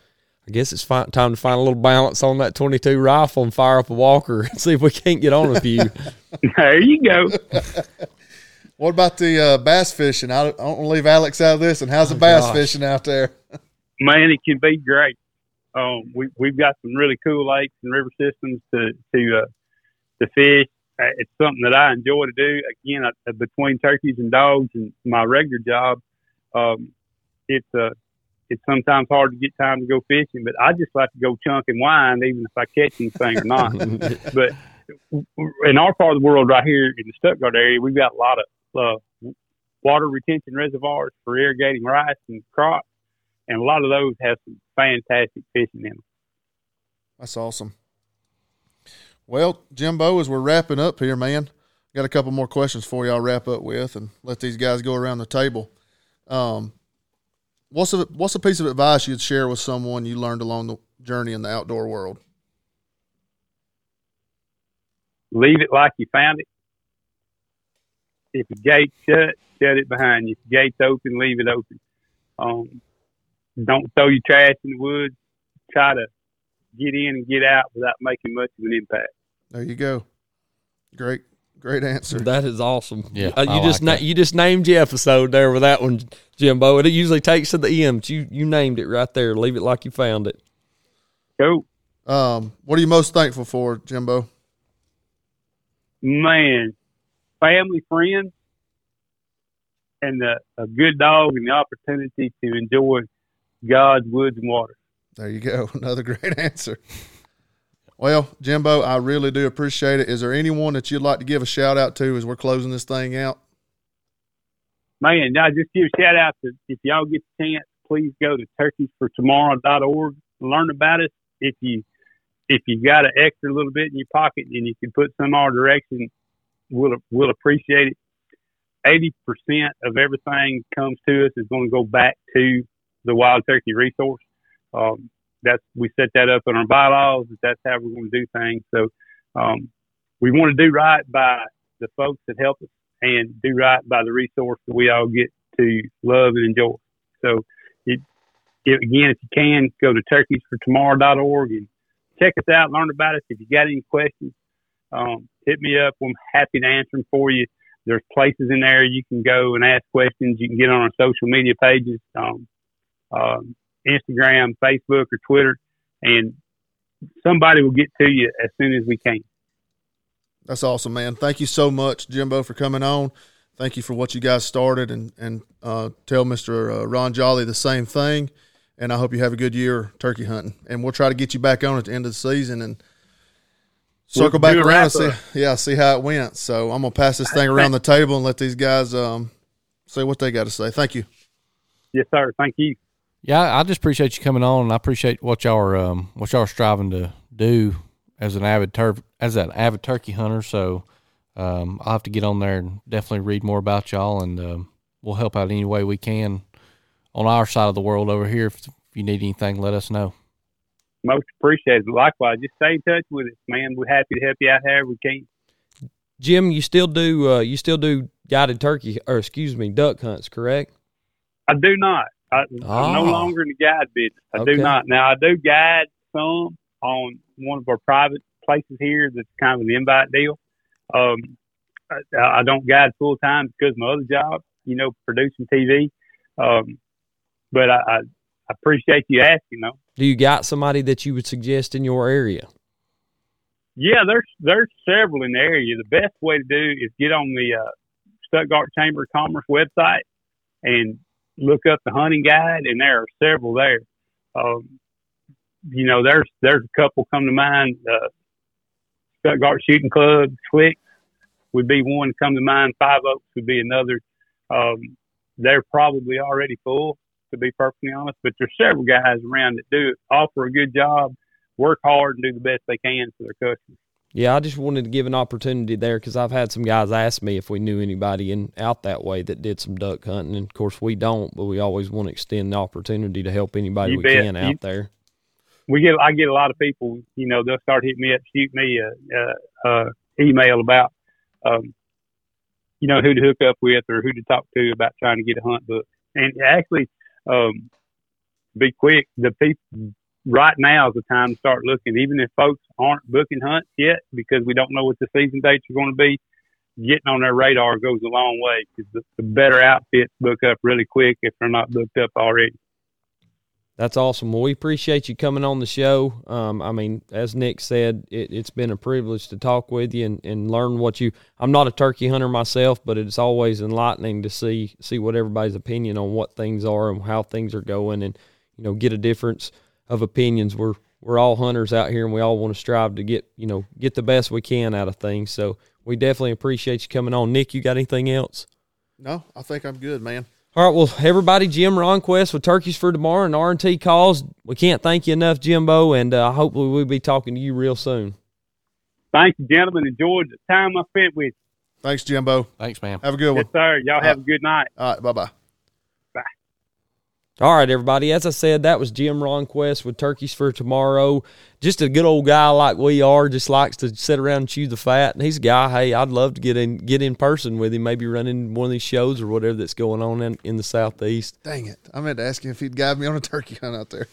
I guess it's fi- time to find a little balance on that 22 rifle and fire up a walker <laughs> and see if we can't get on a few. <laughs> there you go. What about the uh, bass fishing? I don't, I don't want to leave Alex out of this. And how's the bass gosh. fishing out there? <laughs> man, it can be great. Um, we we've got some really cool lakes and river systems to to uh, to fish. Uh, It's something that I enjoy to do. Again, I, between turkeys and dogs and my regular job, um, it's uh, it's sometimes hard to get time to go fishing. But I just like to go chunk and wind, even if I catch anything or not. <laughs> but in our part of the world, right here in the Stuttgart area, we've got a lot of uh, water retention reservoirs for irrigating rice and crops and a lot of those have some fantastic fishing in them. That's awesome. Well, Jimbo, as we're wrapping up here, man, got a couple more questions for you. I'll wrap up with and let these guys go around the table. Um, what's a what's a piece of advice you'd share with someone you learned along the journey in the outdoor world? Leave it like you found it. If the gate's shut, shut it behind you. If the gate's open, leave it open. Um, don't throw your trash in the woods. Try to get in and get out without making much of an impact. There you go. Great, great answer. That is awesome. Yeah, Uh, you I just like na- that. you just named your episode there with that one, Jimbo. It usually takes to the end. but You you named it right there. Leave it like you found it. Cool. Um, what are you most thankful for, Jimbo? Man, family, friends, and the, a good dog and the opportunity to enjoy God's woods and water. There you go. <laughs> Another great answer. Well, Jimbo, I really do appreciate it. Is there anyone that you'd like to give a shout out to as we're closing this thing out? Man, I just give a shout out to if y'all get the chance, please go to turkeysfortomorrow.org, learn about us. If you if you got an extra little bit in your pocket and you can put some our direction, we'll we'll appreciate it. Eighty percent of everything comes to us is going to go back to the wild turkey resource. Um, that's we set that up in our bylaws. That's how we're going to do things. So um, we want to do right by the folks that help us and do right by the resource that we all get to love and enjoy. So it, it, again, if you can, go to turkeysfortomorrow.org and check us out, learn about us. If you got any questions, um, hit me up. I'm happy to answer them for you. There's places in there you can go and ask questions. You can get on our social media pages. Um, um, Instagram, Facebook, or Twitter, and somebody will get to you as soon as we can. That's awesome, man. Thank you so much, Jimbo, for coming on. Thank you for what you guys started, and and uh, tell Mister uh, Ron Jolly the same thing. And I hope you have a good year turkey hunting. And we'll try to get you back on at the end of the season and circle we'll back around and see, yeah, see how it went. So I'm gonna pass this thing around the table and let these guys um, say what they got to say. Thank you. Yes, sir. Thank you. Yeah, I just appreciate you coming on, and I appreciate what y'all are um, what y'all are striving to do as an avid tur- as an avid turkey hunter. So um, I'll have to get on there and definitely read more about y'all, and um, we'll help out any way we can on our side of the world over here. If, if you need anything, let us know. Most appreciated. Likewise, just stay in touch with us, man. We're happy to help you out however we can. Jim, you still do uh, you still do guided turkey or excuse me duck hunts, correct? I do not. I, am no ah. longer in the guide business. I okay. do not. Now I do guide some on one of our private places here. That's kind of an invite deal. Um, I, I don't guide full time because my other job, you know, producing TV. Um, but I, I, I appreciate you asking. Though. Do you got somebody that you would suggest in your area? Yeah, there's there's several in the area. The best way to do is get on the uh, Stuttgart Chamber of Commerce website and look up the hunting guide, and there are several there. Um, you know, there's there's a couple come to mind. Uh, Stuttgart Shooting Club, Slick would be one come to mind. Five Oaks would be another. Um, they're probably already full, to be perfectly honest, but there's several guys around that do offer a good job, work hard, and do the best they can for their customers. Yeah, I just wanted to give an opportunity there because I've had some guys ask me if we knew anybody in out that way that did some duck hunting, and of course we don't, but we always want to extend the opportunity to help anybody you we bet. can out you, there. We get I get a lot of people, you know, they'll start hitting me up, shoot me a, a, a email about, um, you know, who to hook up with or who to talk to about trying to get a hunt book. And actually, um, be quick. The people right now is the time to start looking. Even if folks aren't booking hunts yet because we don't know what the season dates are going to be, getting on their radar goes a long way because the, the better outfits book up really quick if they're not booked up already. That's awesome. Well, we appreciate you coming on the show. Um, I mean, as Nick said, it, has been a privilege to talk with you and, and learn what you. I'm not a turkey hunter myself, but it's always enlightening to see see what everybody's opinion on what things are and how things are going, and you know, get a difference of opinions. We're we're all hunters out here, and we all want to strive to get you know get the best we can out of things. So we definitely appreciate you coming on. Nick, you got anything else? No, I think I'm good, man. All right, well, everybody, Jim Ronquest with Turkeys for Tomorrow and R&T calls. We can't thank you enough, Jimbo, and uh, hopefully we'll be talking to you real soon. Thank you, gentlemen. Enjoyed the time I spent with you. Thanks, Jimbo. Thanks, man. Have a good one. Yes, sir. Y'all have a good night. All right, bye-bye. All right, everybody. As I said, that was Jim Ronquest with Turkeys for Tomorrow. Just a good old guy like we are. Just likes to sit around and chew the fat. And he's a guy. Hey, I'd love to get in get in person with him. Maybe running one of these shows or whatever that's going on in, in the southeast. Dang it! I meant to ask him if he'd guide me on a turkey hunt out there.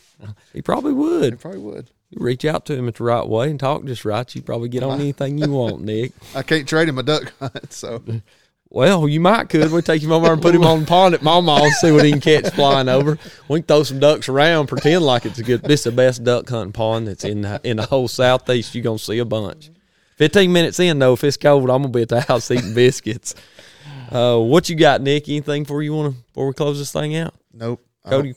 He probably would. He probably would. You reach out to him at the right way and talk just right. You probably get on <laughs> anything you want, Nick. I can't trade him a duck hunt, so. <laughs> Well, you might could. We take him over and put him on the pond at Mama and see what he can catch flying over. We can throw some ducks around, pretend like it's a good. This is the best duck hunting pond that's in the, in the whole southeast. You're gonna see a bunch. Fifteen minutes in though, if it's cold, I'm gonna be at the house eating biscuits. Uh, what you got, Nick? Anything for you want to before we close this thing out? Nope. Cody,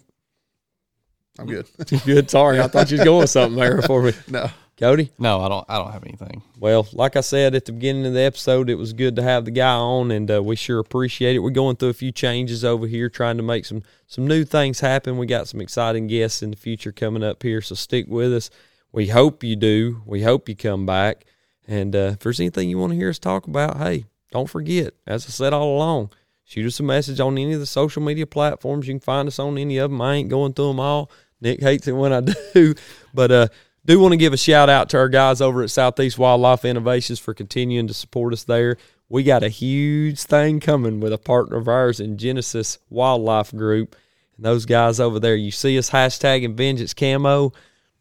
I'm good. <laughs> good. Sorry, I thought you was going something there for me. <laughs> No. Cody. No, I don't. I don't have anything. Well, like I said at the beginning of the episode, it was good to have the guy on, and uh, we sure appreciate it. We're going through a few changes over here, trying to make some some new things happen. We got some exciting guests in the future coming up here, so stick with us. We hope you do. We hope you come back. And uh, if there's anything you want to hear us talk about, hey, don't forget, as I said all along, shoot us a message on any of the social media platforms. You can find us on any of them. I ain't going through them all. Nick hates it when I <laughs> do, but uh, do want to give a shout out to our guys over at Southeast Wildlife Innovations for continuing to support us there. We got a huge thing coming with a partner of ours in Genesis Wildlife Group. And those guys over there, you see us hashtagging Vengeance Camo,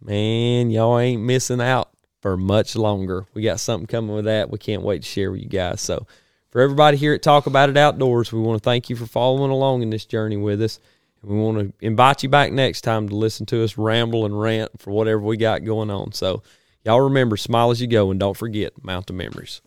man, y'all ain't missing out for much longer. We got something coming with that. We can't wait to share with you guys. So, for everybody here at Talk About It Outdoors, we want to thank you for following along in this journey with us. We want to invite you back next time to listen to us ramble and rant for whatever we got going on. So, y'all remember, smile as you go, and don't forget, mount the memories.